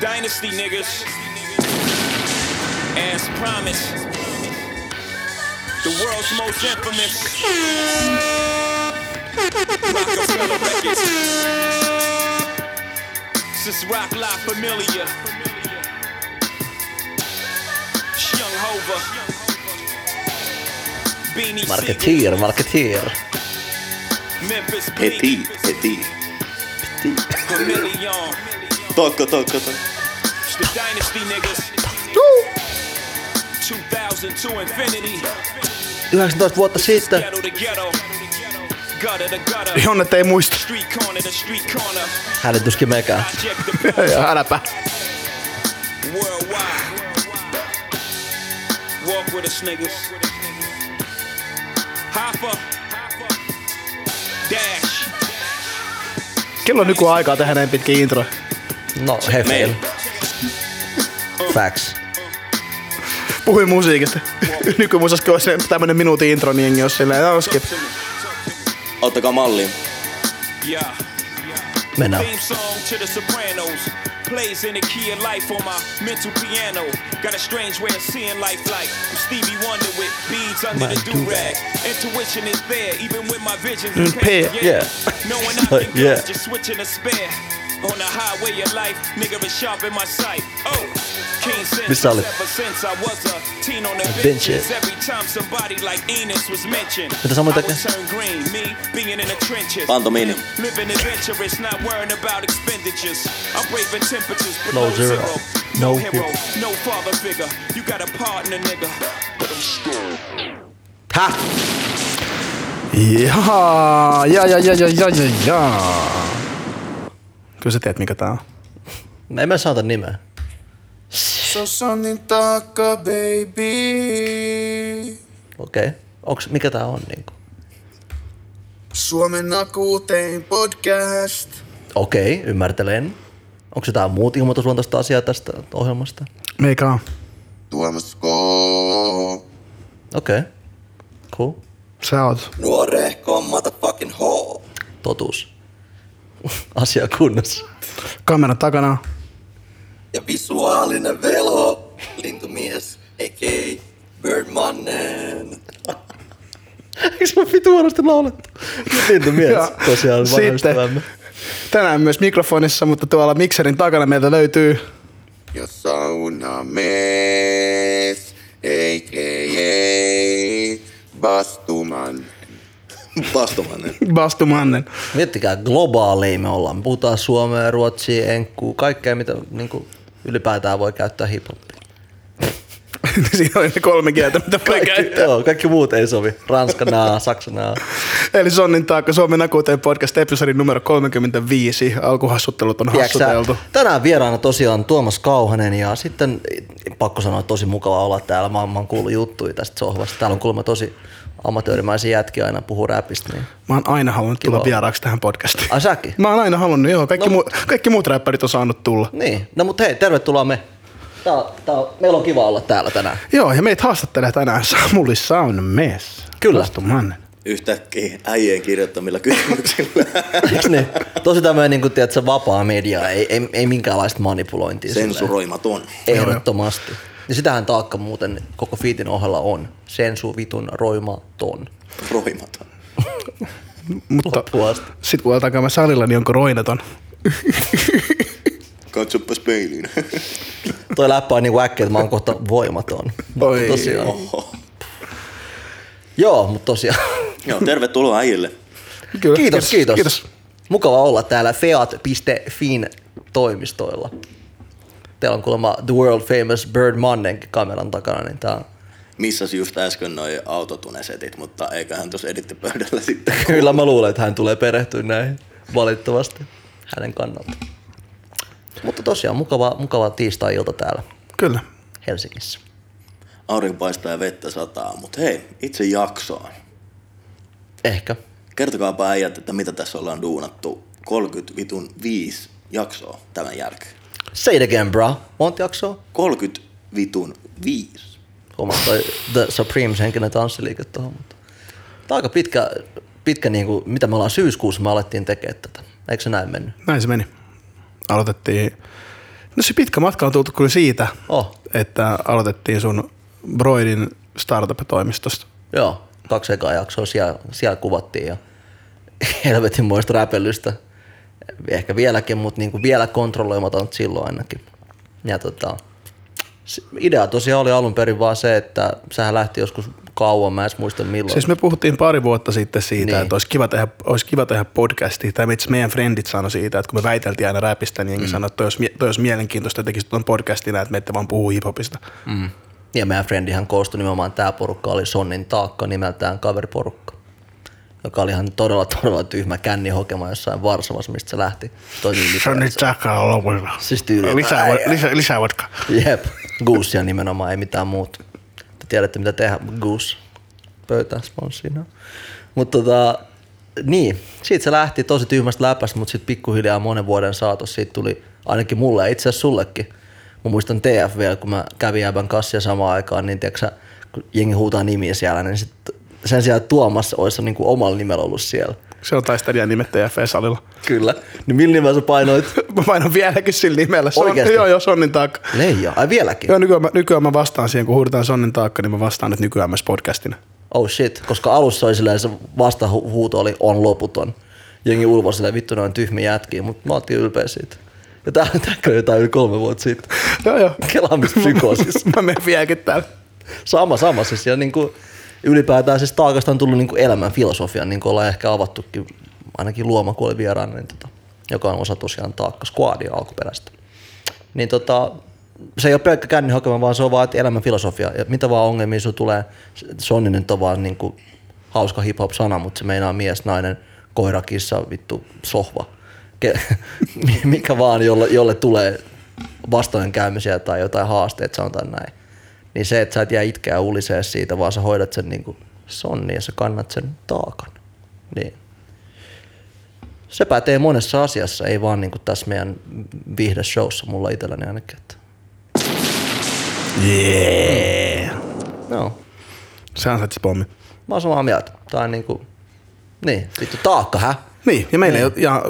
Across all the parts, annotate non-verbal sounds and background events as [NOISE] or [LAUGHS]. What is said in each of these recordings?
Dynasty niggas. As promised. The world's most infamous. Rockefeller Records. This is Rock La Familia. Young Hova. Beanie Marketeer, marketeer. Memphis Heti, Bleak. heti. Chameleon. Tokko, tokko. It's the Dynasty niggas. 2000 to infinity. 19 vuotta sitten. Jonnet ei muista. Corner. Hälytyskin mekään. [LAUGHS] Äläpä. Worldwide. Walk with us niggas. Hopper. Dash. Kello on nykyään aikaa tehdä näin pitkä intro. No, hefeil. Meillä. Facts. Puhuin musiikista. [LAUGHS] Nykymusaskin olisi se tämmönen minuutin intro, niin jengi olisi silleen, no skip. Ottakaa mallia. Yeah. Mennään. The. Plays in the key of life on my mental piano. Got a strange way of seeing life like I'm Stevie Wonder with beads under the do rag. Intuition is there, even with my visions impaired. yeah. Knowing I can [LAUGHS] Yeah. just switching a spare. On the highway of life, nigga is sharp in my sight. Oh, keen sense Missä oli? ever since I was a teen on the benches. Every time somebody like Enos was mentioned, Mitä sä muut I would tekee? turn green. Me being in the trenches. Pantomini. Living adventurous, not worrying about expenditures. I'm braving temperatures, but No no, zero. zero. No No, hero, hero. no father figure. You got a partner, nigga. But I'm still. Häh? Ja, ja, ja, ja, ja, ja, ja. Kyllä sä tiedät, mikä tää on. Me emme saata nimeä. Se on Sonnin taakka, baby. Okei. Okay. Onks, mikä tää on niinku? Suomen akuutein podcast. Okei, okay, ymmärtelen. Onko jotain muut ilmoitusluontoista asiaa tästä ohjelmasta? Meikä on. Tuomas K. Okei. Okay. Cool. Sä oot. Nuorehko motherfucking ho. Totuus. [LAUGHS] Asia kunnossa. Kameran takana. Ja visuaalinen velo. Lintumies, a.k.a. Birdmannen. Eikö mä vitu huonosti laulettu? Lintu mies. Ja Tosiaan vanha sitten-. Tänään myös mikrofonissa, mutta tuolla mikserin takana meiltä löytyy Ja saunamies, a.k.a. Bastuman. Vastumannen. [LAUGHS] Bastu Mannen. Miettikää, globaaleja me ollaan. Me puhutaan suomea, ruotsia, enkkuu, kaikkea mitä niin kuin, ylipäätään voi käyttää hiphoppia. [LAUGHS] Siinä oli ne kolme kieltä, mitä voi Kaikki, käyttää. joo, kaikki muut ei sovi. Ranskanaa, saksanaa. Eli Sonnin taakka Suomen akuuteen podcast episodi numero 35. Alkuhassuttelut on Tiedätkö sä, hassuteltu. tänään vieraana tosiaan Tuomas Kauhanen ja sitten pakko sanoa, että tosi mukava olla täällä. Mä, mä oon kuullut juttuja tästä sohvasta. Täällä on kuulemma tosi amatöörimäisiä jätkiä aina puhuu räpistä. Niin. Mä oon aina halunnut tulla Kiva. vieraaksi tähän podcastiin. Ai säkin? Mä oon aina halunnut, joo. Kaikki, No, muu, kaikki muut räppärit on saanut tulla. Niin, no mutta hei, tervetuloa me. Tää, tää, meillä on kiva olla täällä tänään. Joo, ja meitä haastattelee tänään Samuli Saunamies. Kyllä. Bastu Mannen. Yhtäkkiä äijien kirjoittamilla kysymyksillä. [LAUGHS] Niin? Tosi tämmöinen niin kuin, tiedätkö, vapaa media, ei, ei, ei minkäänlaista manipulointia. silleen. Sensuroimaton. Ehdottomasti. Ja sitähän taakka muuten koko fiitin ohella on. Sensu vitun roimaton. Roimaton. [LAUGHS] Mutta sit kun alkaa käymään salilla, niin onko roinaton? [LAUGHS] Katsopas peiliin. [LAUGHS] Toi läppä on niinku äkkiä, että mä oon kohta voimaton. Oi. Tosiaan. Oho. Joo, mutta tosiaan. Joo, tervetuloa äijille. Kyllä, Kiitos, kiitos. Kiitos. Mukava olla täällä feat.fin toimistoilla. Teillä on kuulemma The World Famous Bird Mannenkin kameran takana, niin tää on Missas just äsken noi autotunesetit, mutta eiköhän tuossa edittipöydällä sitten. [LAUGHS] Kyllä mä luulen, että hän tulee perehtyä näihin valitettavasti hänen kannalta. Mutta tosiaan mukava, mukava tiistai-ilta täällä Kyllä. Helsingissä. Aurinko paistaa ja vettä sataa, mutta hei, itse jaksoon. Ehkä. Kertokaapa äijät, että mitä tässä ollaan duunattu 30 vitun 5 jaksoa tämän jälkeen. Say it again, bro. Monta jaksoa? 30 vitun 5. Huomaa toi The Supremes henkinen tanssiliike tuohon. Mutta... Tää on aika pitkä, pitkä niin kuin, mitä me ollaan syyskuussa, me alettiin tekemään tätä. Eikö se näin mennyt? Näin se meni. Aloitettiin No se pitkä matka on tultu kyllä siitä, Oh, että aloitettiin sun Broidin startup-toimistosta. joo. Kaksi ekaa jaksoa siellä, siellä kuvattiin ja [LAUGHS] helvetin muista räpelystä. Ehkä vieläkin, mutta niin kuin vielä kontrolloimaton silloin ainakin. Ja tota, idea tosiaan oli alun perin vaan se, että sehän lähti joskus kauan, mä en muista milloin. Siis me puhuttiin pari vuotta sitten siitä, Niin. että olisi kiva tehdä, olisi kiva tehdä podcastia. Tai itse meidän friendit sanoi siitä, että kun me väiteltiin aina räpistä, niin jengi mm. sanoi, että toi olisi, toi olisi mielenkiintoista, että tekisit tuon podcastin, että me ette vaan puhuu hiphopista. Mm. Ja meidän frendihän koostui nimenomaan, tämä porukka oli Sonnin taakka nimeltään kaveriporukka, joka oli ihan todella, todella tyhmä känni hokema jossain Varsovassa, mistä se lähti. Se on nyt säkää lopulla. Siis tyyli. Lisää, lisää, lisää vodka. Jep, Goosia nimenomaan, ei mitään muuta. Te tiedätte mitä tehdä, Goose pöytään sponssina. Mutta tota, niin, siitä se lähti tosi tyhmästä läpästä, mutta sitten pikkuhiljaa monen vuoden saatossa siitä tuli ainakin mulle ja itse asiassa sullekin. Mä muistan TF vielä, kun mä kävin jäbän kassia samaan aikaan, niin tiedätkö, kun jengi huutaa nimiä siellä, niin sit sen sijaan Tuomas olisi niin kuin omalla nimellä ollut siellä. Se on taistelijan nimettäjä Fesalilla. Kyllä. Niin millä nimellä sä painoit? [LAUGHS] Mä painan vieläkin sillä nimellä. Se on, Oikeesti? joo, joo, Sonnin taakka. Leija, ai vieläkin? Joo, nykyään mä, nykyään mä vastaan siihen, kun huudetaan Sonnin taakka, niin mä vastaan nyt nykyään myös podcastina. Oh shit, koska alussa oli silleen, se vastahuuto oli on loputon. Jengi ulvo silleen, vittu ne on tyhmiä jätkiä, mutta mä oltiin ylpeä siitä. Ja tää, [LAUGHS] tää oli jotain yli kolme vuotta sitten. Joo, joo. Kelaamispsykoosis. [LAUGHS] mä menen vieläkin täällä. Sama, sama. Siis ja niinku, ylipäätään siis taakasta on tullut niinku elämän filosofian, niin kuin ollaan ehkä avattukin, ainakin Luoma, kun oli vieraana, niin tota, joka on osa tosiaan taakka squadia alkuperäistä. Niin tota, se ei ole pelkkä känni vaan se on vaan elämän filosofia. Ja mitä vaan ongelmia sun tulee, Sonni nyt on vaan niinku hauska hip-hop-sana, mutta se meinaa mies, nainen, koira, kissa, vittu, sohva. Ke- [LAUGHS] mikä vaan, jolle, jolle tulee vastoinkäymisiä tai jotain haasteita, sanotaan näin. Niin se, että sä et jää itkeä ulisee siitä, vaan sä hoidat sen niinku sonni ja sä kannat sen taakan. Niin. Se pätee monessa asiassa, ei vaan niinku tässä meidän viihdeshowssa mulla itselläni ainakin. Että. Yeah. Joo. Se ansaitsi pommi. Mä oon samaa mieltä. Tää on niinku, niin, vittu taakka, hä? Niin, ja, meillä ei, ja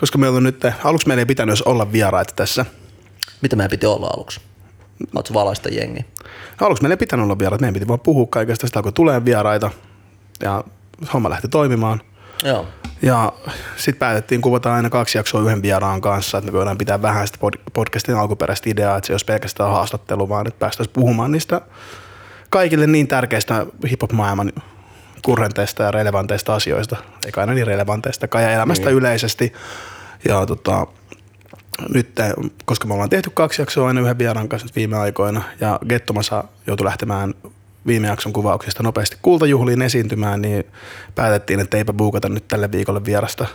koska meillä on nyt, aluksi meillä ei pitänyt olla vieraita tässä. Mitä meidän piti olla aluksi? Ootko valaista jengi? Aluksi meillä ei pitänyt olla vieraita, meidän piti vaan puhua kaikesta, sitä alkoi tulee vieraita ja homma lähti toimimaan. Joo. Ja sitten päätettiin kuvata aina kaksi jaksoa yhden vieraan kanssa, että me voidaan pitää vähän sitä pod- podcastin alkuperäistä ideaa, että se ei olisi pelkästään haastattelu, vaan että päästäisiin puhumaan niistä kaikille niin tärkeistä hip-hop-maailman kurrenteista ja relevanteista asioista, eikä aina niin relevanteista, ja elämästä niin. yleisesti. Ja tota, nyt, koska me ollaan tehty kaksi jaksoa aina yhden vieraan kanssa viime aikoina, ja Gettomasa joutui lähtemään viime jakson kuvauksista nopeasti kultajuhliin esiintymään, niin päätettiin, että eipä buukata nyt tälle viikolle vierasta,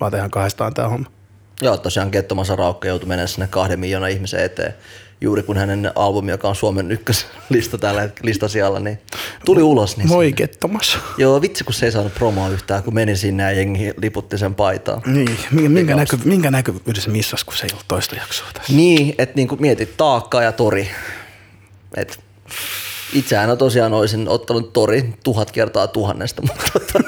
vaan tehdään kahdestaan tämä homma. Joo, tosiaan Kettomasa Raukka joutui menemään sinne kahden miljoonan ihmisen eteen. Juuri kun hänen albumi, joka on Suomen ykköslista tällä listasijalla, niin tuli ulos. Niin Moi siinä- Kettomassa. Joo, vitsi kun se ei saanut promoa yhtään, kun meni sinne ja jengi liputti sen paitaan. Niin, minkä, minkä, näkö, minkä näkyvyydessä missas, kun se ei ollut toista jaksoa tässä. Niin, että niinku mietit taakka ja tori. Et itsehän tosiaan olisin ottanut tori tuhat kertaa tuhannesta, mutta tota,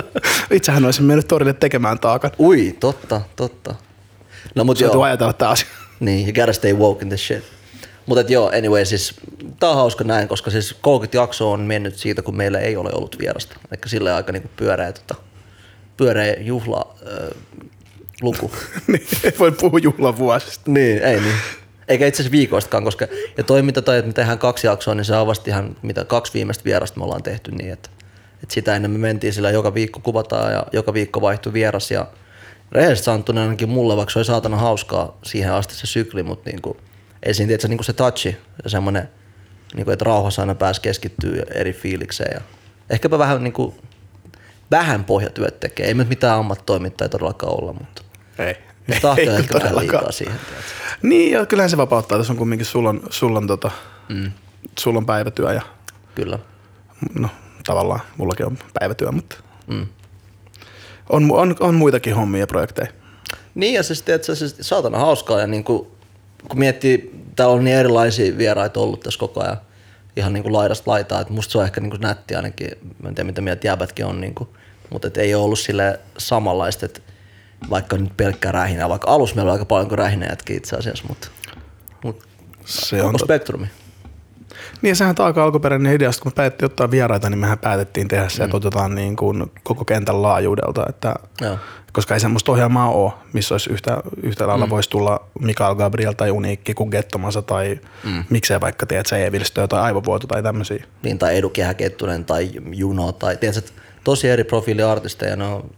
[LAUGHS] Itsehän olisin mennyt torille tekemään taakan. ui, totta, totta. No mut Joutuu joo, ajatella tämä asia. niin, you gotta stay woke in this shit. Mutta joo, anyway, siis tää on hauska näin, koska siis 30 jaksoa on mennyt siitä, kun meillä ei ole ollut vierasta. Eli sillä aika niinku pyöreä, tota, pyöreä juhla äh, luku. [LAUGHS] niin, ei voi puhua juhlavuosista. Niin, ei niin. Eikä itse asiassa viikoistakaan, koska ja toi mitä toi, että me tehdään kaksi jaksoa, niin se on vasta ihan mitä kaksi viimeistä vierasta me ollaan tehty niin, että, että sitä ennen me mentiin sillä joka viikko kuvataan ja joka viikko vaihtui vieras ja rehellisesti sanottuna ainakin mulle, vaikka se oli saatana hauskaa siihen asti se sykli, mutta niin kuin, ei siinä tietysti, niin kuin se touchi ja semmoinen, niin kuin, että rauhassa aina pääsi keskittyä eri fiilikseen ja ehkäpä vähän niin kuin, vähän pohjatyöt tekee. Ei nyt mitään ammattitoimittajia todellakaan olla, mutta Ei. me tahtoa Ei ehkä vähän liikaa siihen. tiedätkö. Niin, ja kyllähän se vapauttaa. Tässä on kumminkin sulla on, sulla on, tota, mm. sulla on päivätyö ja Kyllä. no tavallaan mullakin on päivätyö, mutta mm. on, on, on, muitakin hommia ja projekteja. Niin ja siis, tiedätkö, siis saatana hauskaa ja niin kuin, kun miettii, täällä on niin erilaisia vieraita ollut tässä koko ajan ihan niin kuin laidasta laitaa, että musta se on ehkä niin kuin nätti ainakin, mä en tiedä mitä mieltä jäbätkin on, niin kuin, mutta et ei ole ollut sille samanlaista, että vaikka nyt pelkkää rähinää, vaikka alussa meillä oli aika paljon kuin rähinäjätkin itse asiassa, mutta Mut Se on spektrumi? Niin sehän taaka alkuperäinen idea, kun me päätettiin ottaa vieraita, niin mehän päätettiin tehdä se, että otetaan niin kuin koko kentän laajuudelta, että Joo. koska ei semmoista ohjelmaa ole, missä olisi yhtä, yhtä lailla mm. voisi tulla Mikael Gabriel tai Uniikki kuin Gettomasa tai mm. miksei vaikka tiedät se Evilstö tai Aivovuoto tai tämmöisiä. Niin, tai Edu Kehäkettunen tai Juno tai tiedätkö, että tosi eri profiiliartisteja, ne on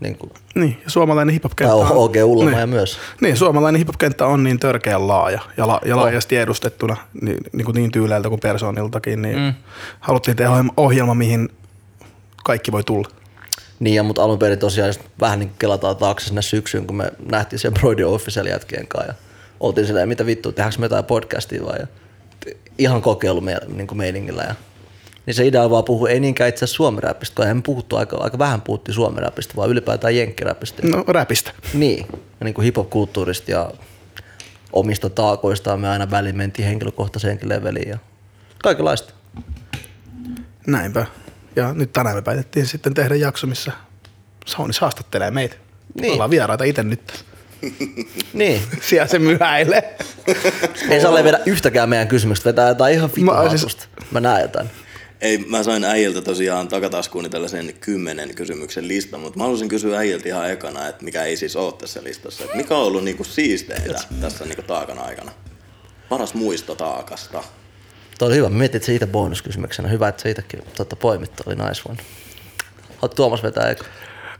niin kuin, Niin, ja suomalainen hiphop-kenttä on- OG Ullamaja niin. myös. Niin, suomalainen hiphop-kenttä on niin törkeän laaja ja, la, ja laajasti edustettuna niin, niin, kuin niin tyyleiltä kuin persooniltakin, niin mm. haluttiin tehdä ohjelma, ohjelma, mihin kaikki voi tulla. Niin, ja mutta alun perin tosiaan just vähän niin kelataan taakse sinne syksyyn, kun me nähtiin sen Broidy Official jätkien kanssa ja oltiin silleen, mitä vittu, tehdäänkö me jotain podcastia vai? Ja ihan kokeilu me, niin kuin meiningillä. Ja, niin se idea vaan puhua, ei niinkään itse asiassa suomiräpistä, kun me puhuttu aika, aika vähän puhuttiin suomiräpistä, vaan ylipäätään jenkkiräpistä. No, räpistä. Niin, ja niin kuin hip-hop-kulttuurista ja omista taakoistaan me aina väliin mentiin henkilökohtaiseenkin leveliin ja kaikenlaista. Näinpä. Ja nyt tänään me päätettiin sitten tehdä jakso, missä Saunis haastattelee meitä. Niin. Ollaan vieraita itse nyt. Niin, [LAUGHS] Siellä se myhäilee. ei saa vedä yhtäkään meidän kysymystä, vetää jotain ihan Mä- vitun siis- siis... Mä näen jotain. Ei, mä sain äijältä tosiaan takataskuuni tällaisen kymmenen kysymyksen listan, mutta mä haluaisin kysyä äijältä ihan ekana, että mikä ei siis ole tässä listassa. Että mikä on ollut niinku siisteintä tässä niinku taakan aikana? Paras muisto taakasta. Tuo oli hyvä. Mä mietin, että se itse bonuskysymyksenä. Hyvä, että se itsekin tuota, poimit. Oli nice one. Haluat Tuomas vetää eka?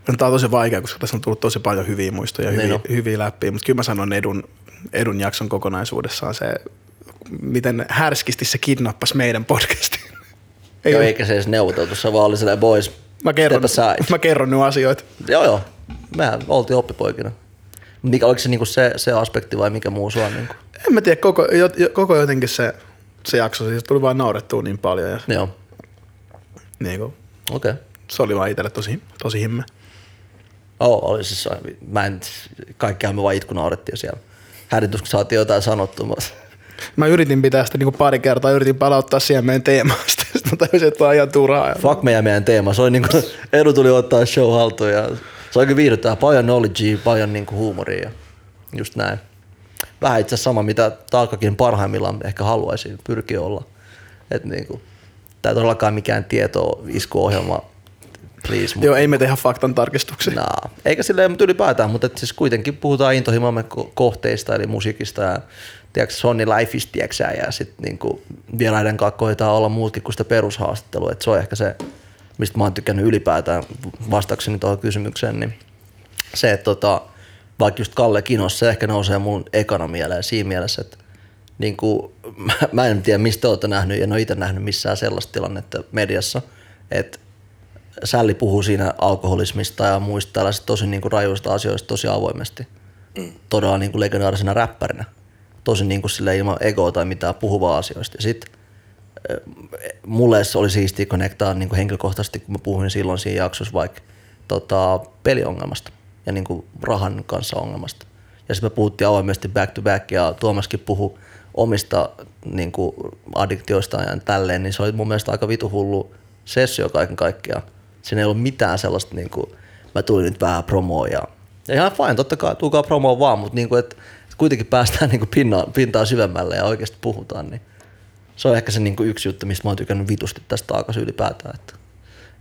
No, Tämä on tosi vaikea, koska tässä on tullut tosi paljon hyviä muistoja, Niin hyviä, on. hyviä läpi. Mutta kyllä mä sanon edun, edun jakson kokonaisuudessaan se, miten härskisti se kidnappasi meidän podcastin. Ei Joo, ole. eikä se edes neuvoteltu, se vaan oli silleen, boys, Mä kerron, mä kerron nyt asioita. Joo, joo. Mehän oltiin oppipoikina. Mikä, oliko se niinku se, se aspekti vai mikä muu sua? Niinku? En mä tiedä, koko, jo, koko jotenkin se, se jakso, siis tuli vaan naurettua niin paljon. Ja, Joo, niin kuin, okei. Okay. se oli vaan itselle tosi, tosi himme. Oh, oli siis, mä en, kaikkihan me vaan itku naurettiin siellä. Häditys, kun saatiin jotain sanottua. mutta- Mä yritin pitää sitä niin kuin pari kertaa, yritin palauttaa siihen meidän teemaan, sitten mä tajusin, että on ihan turhaa. Fuck meidän meidän teema. Se oli niinku, Edu tuli ottaa show haltuun ja se oikein viihdyttää paljon knowledgea, paljon niinku huumoria ja just näin. Vähän itse sama, mitä Taakakin parhaimmillaan ehkä haluaisi pyrkiä olla. Et niinku, tää ei todellakaan mikään tieto iskuohjelma, please. Joo, ei me tehdä faktan tarkistuksia. Nah, eikä silleen, mutta ylipäätään, mutta siis kuitenkin puhutaan intohimomme ko- kohteista, eli musiikista ja tiedätkö, Sony Life is, tiedätkö, ja sitten niinku vieraiden kanssa koetaan olla muutkin kuin sitä perushaastattelua, että se on ehkä se, mistä mä oon tykännyt ylipäätään vastaakseni tuohon kysymykseen, niin se, että tota, vaikka just Kalle Kinos, se ehkä nousee mun ekana mieleen siinä mielessä, että niin kuin, mä, [LAUGHS] mä en tiedä mistä olette nähnyt, en ole itse nähnyt missään sellaista tilannetta mediassa, että Sälli puhuu siinä alkoholismista ja muista tällaisista tosi niin kuin rajuista asioista tosi avoimesti. Mm. Todella niin kuin legendaarisena räppärinä. Tosi niin kuin sille ilman egoa tai mitään puhuvaa asioista. Ja sit eh, mulle se oli siistiä connectaa niin kuin henkilökohtaisesti, kun mä puhuin silloin siinä jaksossa vaikka tota, peliongelmasta ja niin kuin rahan kanssa ongelmasta. Ja sitten me puhuttiin avoimesti back to back ja Tuomaskin puhui omista niin kuin addiktioistaan ja tälleen, niin se oli mun mielestä aika vitu hullu sessio kaiken kaikkiaan. Siinä ei ollut mitään sellaista, niin kuin, mä tulin nyt vähän promoa ja, ja ihan fine, totta kai tulkaa promoa vaan, mutta niin kuin, että kuitenkin päästään niin kuin pinna, pintaa syvemmälle ja oikeasti puhutaan, niin se on ehkä se niin kuin yksi juttu, mistä mä oon tykännyt vitusti tästä taakas ylipäätään, että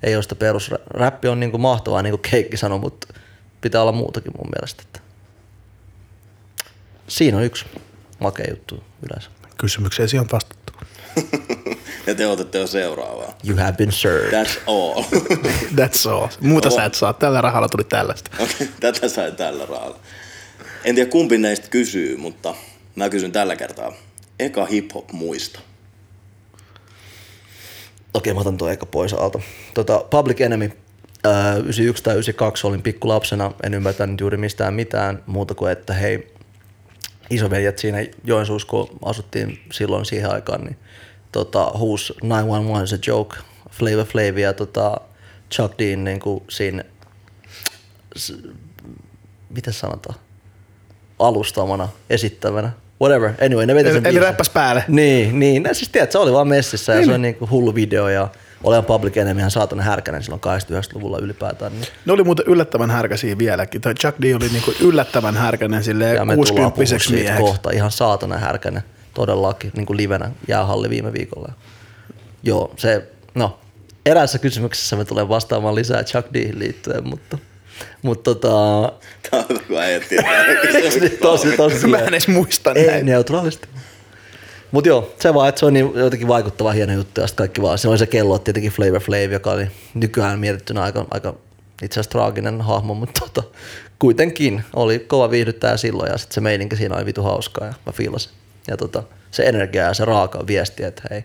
ei ole sitä perus, räppi on niin kuin mahtavaa, niin kuin Keikki sanoi, mutta pitää olla muutakin mun mielestä. Että. Siinä on yksi makea juttu yleensä. Kysymykseesi on vastattu. [LAUGHS] Ja te otatte jo seuraavaa. You have been served. That's all. [LAUGHS] That's all. Muuta sä et saa. Tällä rahalla tuli tällaista. Okei, tätä sai tällä rahalla. En tiedä kumpi näistä kysyy, mutta mä kysyn tällä kertaa. Eka hip-hop muista. Okei, mä otan tuon eka pois alta. Tota, Public Enemy, ää, 91 tai 92 olin pikkulapsena, en ymmärtänyt juuri mistään mitään muuta kuin, että hei, isoveljet siinä Joensuussa, kun asuttiin silloin siihen aikaan, niin tota, huus 911 is a joke, Flavor Flav ja tota, Chuck Dean niin kuin siinä, s- mitä sanotaan, alustamana, esittävänä, whatever, anyway, ne Eli, eli räppäs päälle. Niin, niin. No, siis tiedät, se oli vaan messissä ja se on niinku hullu video ja olen Public Enemy ihan saatana härkänen silloin 89-luvulla ylipäätään. Niin. Ne oli muuten yllättävän härkäisiä vieläkin. Toi Chuck D oli niinku yllättävän härkäinen sille Ja me tullaan puhua 60 siitä mieheksi. kohta ihan saatana härkänen. todellakin niin kuin livenä jäähalli viime viikolla. Joo, se, no, eräässä kysymyksessä me tulee vastaamaan lisää Chuck D:hin liittyen, mutta, mutta tota, [LAUGHS] Tää on kun niin? [LAUGHS] tosi, tosi Mä en edes muista Ei, näin. neutraalisti. Mutta joo, se vaan, että se on niin jotenkin vaikuttava hieno juttu ja sitten kaikki vaan. Se oli se kello, tietenkin Flavor Flav, joka oli nykyään mietittynä aika, aika itse asiassa traaginen hahmo, mutta tota, kuitenkin oli kova viihdyttäjä silloin ja sitten se meininki siinä oli vitu hauskaa ja mä fiilasin. Ja tota, se energia ja se raaka viesti, että hei,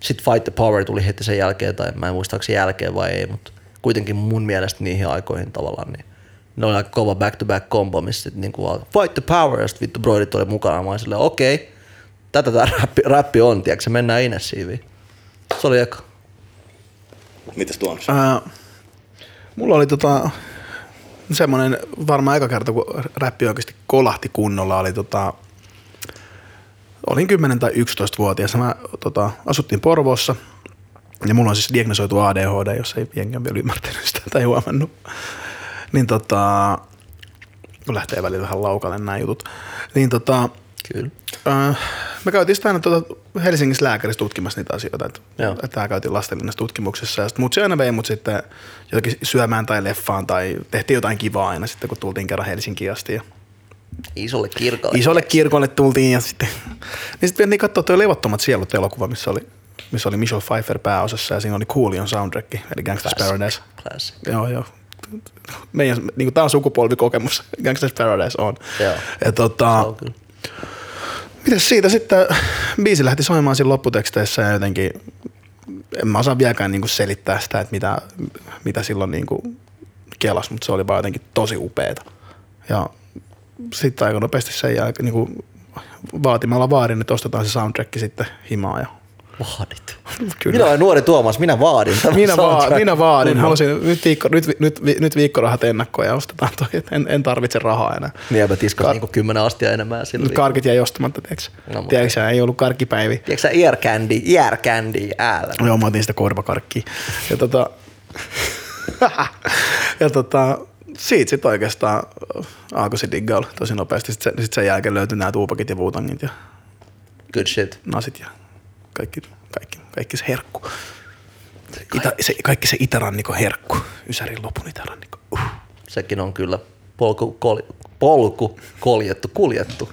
sitten Fight the Power tuli heti sen jälkeen, tai mä en muista, onko se jälkeen vai ei, mutta kuitenkin mun mielestä niihin aikoihin tavallaan, niin ne oli aika kova back-to-back kombo, missä sit niinku Fight the Power, ja sit vittu Broidit oli mukana, mä silleen, okei, okay, tätä tää räppi, räppi on, tiedätkö, se mennään Inessiiviin. Se oli eka. Mitäs Tuomas? Ää, mulla oli tota, semmoinen varmaan eka kerta, kun räppi oikeasti kolahti kunnolla, oli tota, olin 10 tai 11-vuotias. Mä tota, asuttiin Porvoossa ja mulla on siis diagnosoitu ADHD, jos ei jengi ole vielä ymmärtänyt sitä tai huomannut. Niin tota, kun lähtee välillä vähän laukalle nämä jutut. Niin tota, Kyllä. Äh, me käytiin sitä aina tuota Helsingissä lääkärissä tutkimassa niitä asioita. Että, että tämä käytiin lastenlinnassa tutkimuksessa. Ja mut se aina vei mut sitten jotenkin syömään tai leffaan tai tehtiin jotain kivaa aina sitten, kun tultiin kerran Helsinkiin asti. Ja Isolle kirkolle. isolle kirkolle tultiin ja sitten, [LAUGHS] niin sitten mentiin katsoa tuo Levottomat sielut elokuva, missä oli, missä oli Michelle Pfeiffer pääosassa ja siinä oli Coolion soundtrack, eli Gangsta's Paradise. Classic. Joo, joo. Meidän, niin tämä on sukupolvikokemus, [LAUGHS] Gangsta's Paradise on. Joo. Ja tota, kyllä. Mites siitä sitten biisi lähti soimaan siinä lopputeksteissä ja jotenkin en mä osaa vieläkään niinku selittää sitä, että mitä, mitä silloin niinku kelas, mutta se oli vaan jotenkin tosi upeeta. Ja sitten aika nopeasti sen jälkeen niinku vaatimalla vaadin, että ostetaan se soundtrack sitten himaa. Ja Vaadit. [LAUGHS] Kyllä. Minä olen nuori Tuomas, minä vaadin. minä, soundtrack. minä vaadin, halusin nyt, viikko, nyt, nyt, nyt viikkorahat ennakkoon ja ostetaan toi, että en, en tarvitse rahaa enää. Niin, mä tiskasin Kar- niinku kymmenen astia enemmän sillä. Karkit jäi ostamatta, tiedätkö? No, Tiedätkö, ei ollut karkkipäivi. Tiedätkö sä ear candy, ear candy, äällä. Joo, mä otin sitä korvakarkkia. Ja tota, [LAUGHS] ja tota, siitä sitten oikeastaan alkoi se diggailla tosi nopeasti. Sitten sen, sit sen jälkeen löytyi nämä tuupakit ja vuutangit ja Good shit. nasit ja kaikki, kaikki, kaikki se herkku. Itä, se, kaikki se itärannikon herkku. Ysärin lopun itärannikko. Uh. Sekin on kyllä polku, kol, polku koljettu, kuljettu.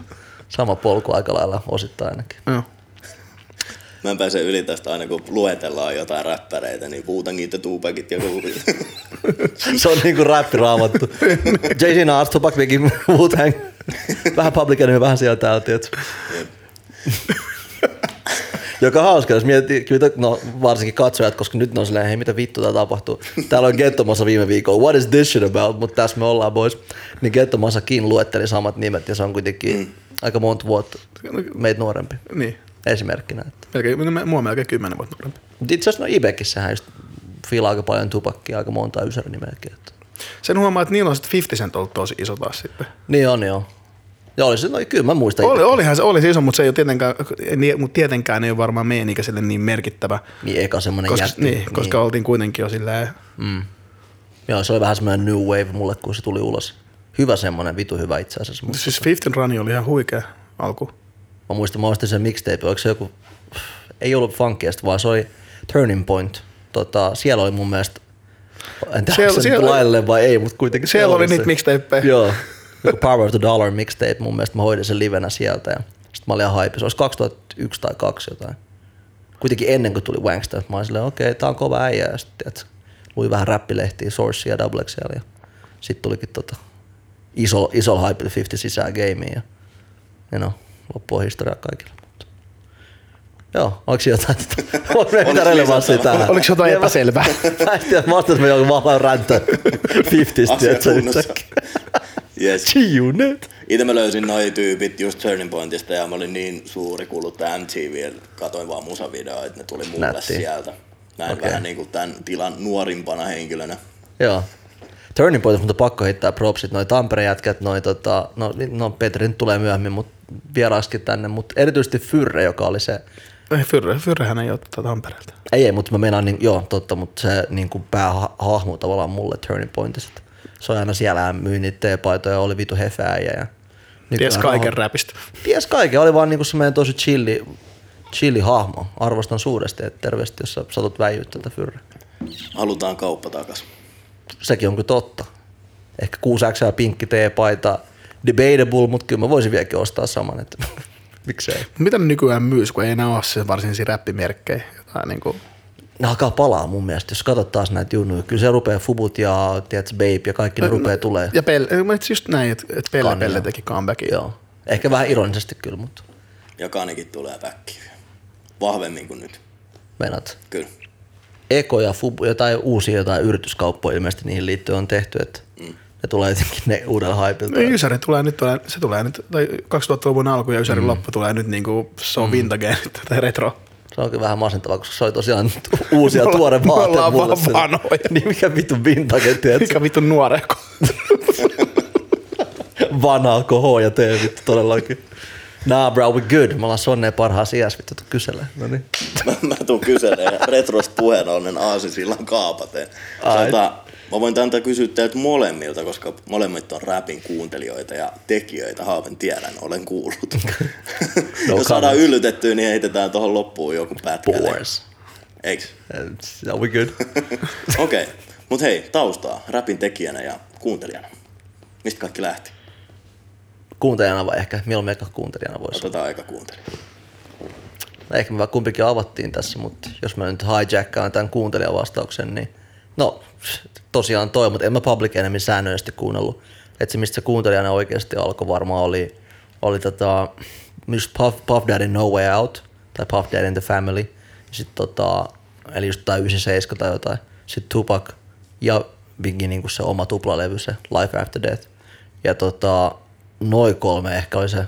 Sama polku aika lailla osittain ainakin. Joo. Mä en pääse yli tästä aina, kun luetellaan jotain räppäreitä, niin puutangit ja tuupakit ja kuulit. Se on niinku räppiraamattu. Jay-Z Nas, Tupac Biggie, Wu-Tang. Vähän Public Enemy, vähän sieltä täältä? Joka on hauska, jos miettii, kyllä, no varsinkin katsojat, koska nyt ne on silleen, hei mitä vittu tää tapahtuu. Täällä on Gettomassa viime viikolla, what is this shit about, mutta tässä me ollaan boys. Niin Gettomassakin luetteli samat nimet ja se on kuitenkin mm. aika monta vuotta meitä nuorempi Niin. esimerkkinä. Että. Melkein, mä- mua melkein kymmenen vuotta nuorempi. Itse asiassa no Ibekissähän just fiilaa aika paljon tupakkia, aika monta ysärinimeäkin. Että. Sen huomaa, että niillä on sitten 50 Cent ollut tosi iso taas sitten. Niin on joo. Ja oli se, no kyllä mä muistan Oli, olihan se, oli se iso, mutta se ei ole tietenkään, niin, mutta tietenkään ei ole varmaan meidän ikäiselle niin merkittävä. Niin eka semmonen Koska, jätti. niin, koska oltiin kuitenkin jo silleen, Joo, se oli vähän semmoinen new wave mulle, kun se tuli ulos. Hyvä semmonen, vitu hyvä itse asiassa. Mutta siis 50 Run oli ihan huikea alku. Mä muistan, mä ostin sen mixtape, oliko se joku, ei ollut funkiest, vaan se oli Turning Point. Tota, siellä oli mun mielestä, en tiedä, Siellä- siellä, se siellä- siellä, laillinen vai ei, mutta kuitenkin Siellä oli se. niitä mixtapeja. Joo, joku Power of the Dollar mixtape mun mielestä, mä hoidin sen livenä sieltä ja sitten mä olin ihan hype. Se olisi 2001 tai 2 jotain. Kuitenkin ennen kuin tuli Wangsta, mä olin silleen, okei, okay, tää on kova äijä ja sitten luin vähän räppilehtiä, Sourcea ja Double XL ja sitten tulikin tota iso, iso hype 50 sisään gameen ja, ja no, loppu on historia kaikille. Mutta. Joo, onko jotain, onko meillä mitään relevanssia tähän? Oliko jotain epäselvää? Mä en tiedä, mä ajattelin, että [LAUGHS] mä joku vaan räntä 50 Asia tiedätkö, yhtäkkiä. Yes. G-Unit. Itse mä löysin noi tyypit just Turning Pointista ja mä olin niin suuri kuluttaja MTV, että katoin vaan musavideoita, että ne tuli mulle Nätti. sieltä. Näin Okei. vähän niinku tämän tilan nuorimpana henkilönä. Joo. Turning Point, mutta pakko heittää propsit, noi Tampereen jätkät, noi tota, no, no Petri nyt tulee myöhemmin, mutta vieraaskin tänne, mutta erityisesti Fyrre, joka oli se, Ei, Fyrre, Fyrrehän ei ole tätä Tampereelta. ei ei, mutta mä meinaan, niin, joo totta, mutta se niin kuin päähahmo tavallaan mulle Turning Pointista. Se on aina siellä, myy niitä teepaitoja, oli vitu hefääjä ja Ties kaiken räpistä. Ties kaiken, oli vaan niinku semmoinen tosi chilli, chilli hahmo. Arvostan suuresti, että terveesti, jos sä satut väijyä tältä fyrre. Halutaan kauppa takas. Sekin on kyllä totta. Ehkä 6 x ja pinkki teepaita, debatable, mutta kyllä mä voisin vieläkin ostaa saman, että [LAUGHS] miksei. Mitä ne nykyään myys, kun ei enää ole se varsinaisia räppimerkkejä? Jotain niin kuin, Ne alkaa palaa mun mielestä, jos katsot taas näitä junnuja. Kyllä se rupeaa Fubut ja tiedätkö, Babe ja kaikki ne rupeaa tulee. ja Pelle, mä itse just näin, että, että Pelle. Pelle teki comebackin. Joo. Ehkä vähän ironisesti kyllä, mutta Ja Kanikin tulee väkkiin. Vahvemmin kuin nyt. meinaat. Kyllä. Eko ja Fubu, jotain uusia jotain yrityskauppoja ilmeisesti niihin liittyen on tehty, että mm. ne tulee jotenkin ne uudella hypilta. No, Ysäri tulee nyt, tulee, se tulee nyt, tai 2000-luvun alku ja Ysärin mm. loppu tulee nyt niin kuin, se on mm. vintage [LAUGHS] tai retro. Se onkin vähän masentavaa, koska se oli tosiaan [LAUGHS] uusia tuore Me vaate ollaan mulle. vaan sen- vanhoja. Niin mikä vittu vintage, tiedätkö? Mikä vittu nuorehko. [LAUGHS] Vanhaa koho ja tee vittu todellakin. Nah bro, we good. Me ollaan sonneen parhaassa iässä vittu tuu kyselee. No niin. mä, [LAUGHS] mä tuun kyselemään ja retrosta puheen ollen Aasisillan kaapateen. Ai. Mä voin antaa kysyä teiltä molemmilta, koska molemmat on rapin kuuntelijoita ja tekijöitä. Haaven tiedän, olen kuullut. [LAUGHS] No Jos saadaan yllytettyä, niin heitetään tuohon loppuun joku pätkä. Bores. Eiks? Yeah, we good. [LAUGHS] Okei. Okay. Mut hei, taustaa rapin tekijänä ja kuuntelijana. Mistä kaikki lähti? Kuuntelijana vai ehkä? Mieluummin ehkä kuuntelijana voisi olla. Otetaan aika kuuntelija. No Ehkä me vaan kumpikin avattiin tässä, mutta jos mä nyt hijackkaan tämän kuuntelijavastauksen, niin no tosiaan toi, mutta en mä Public Enemy säännöllisesti kuunnellut. Että se mistä se kuuntelijana oikeasti alkoi varmaan oli, oli tota, just Puff, Puff Daddy No Way Out tai Puff Daddy in the Family. Sitten tota, eli just tai 97 tai jotain. Sitten Tupac ja Biggie niin se oma tuplalevy, se Life After Death. Ja tota, noin kolme ehkä oli se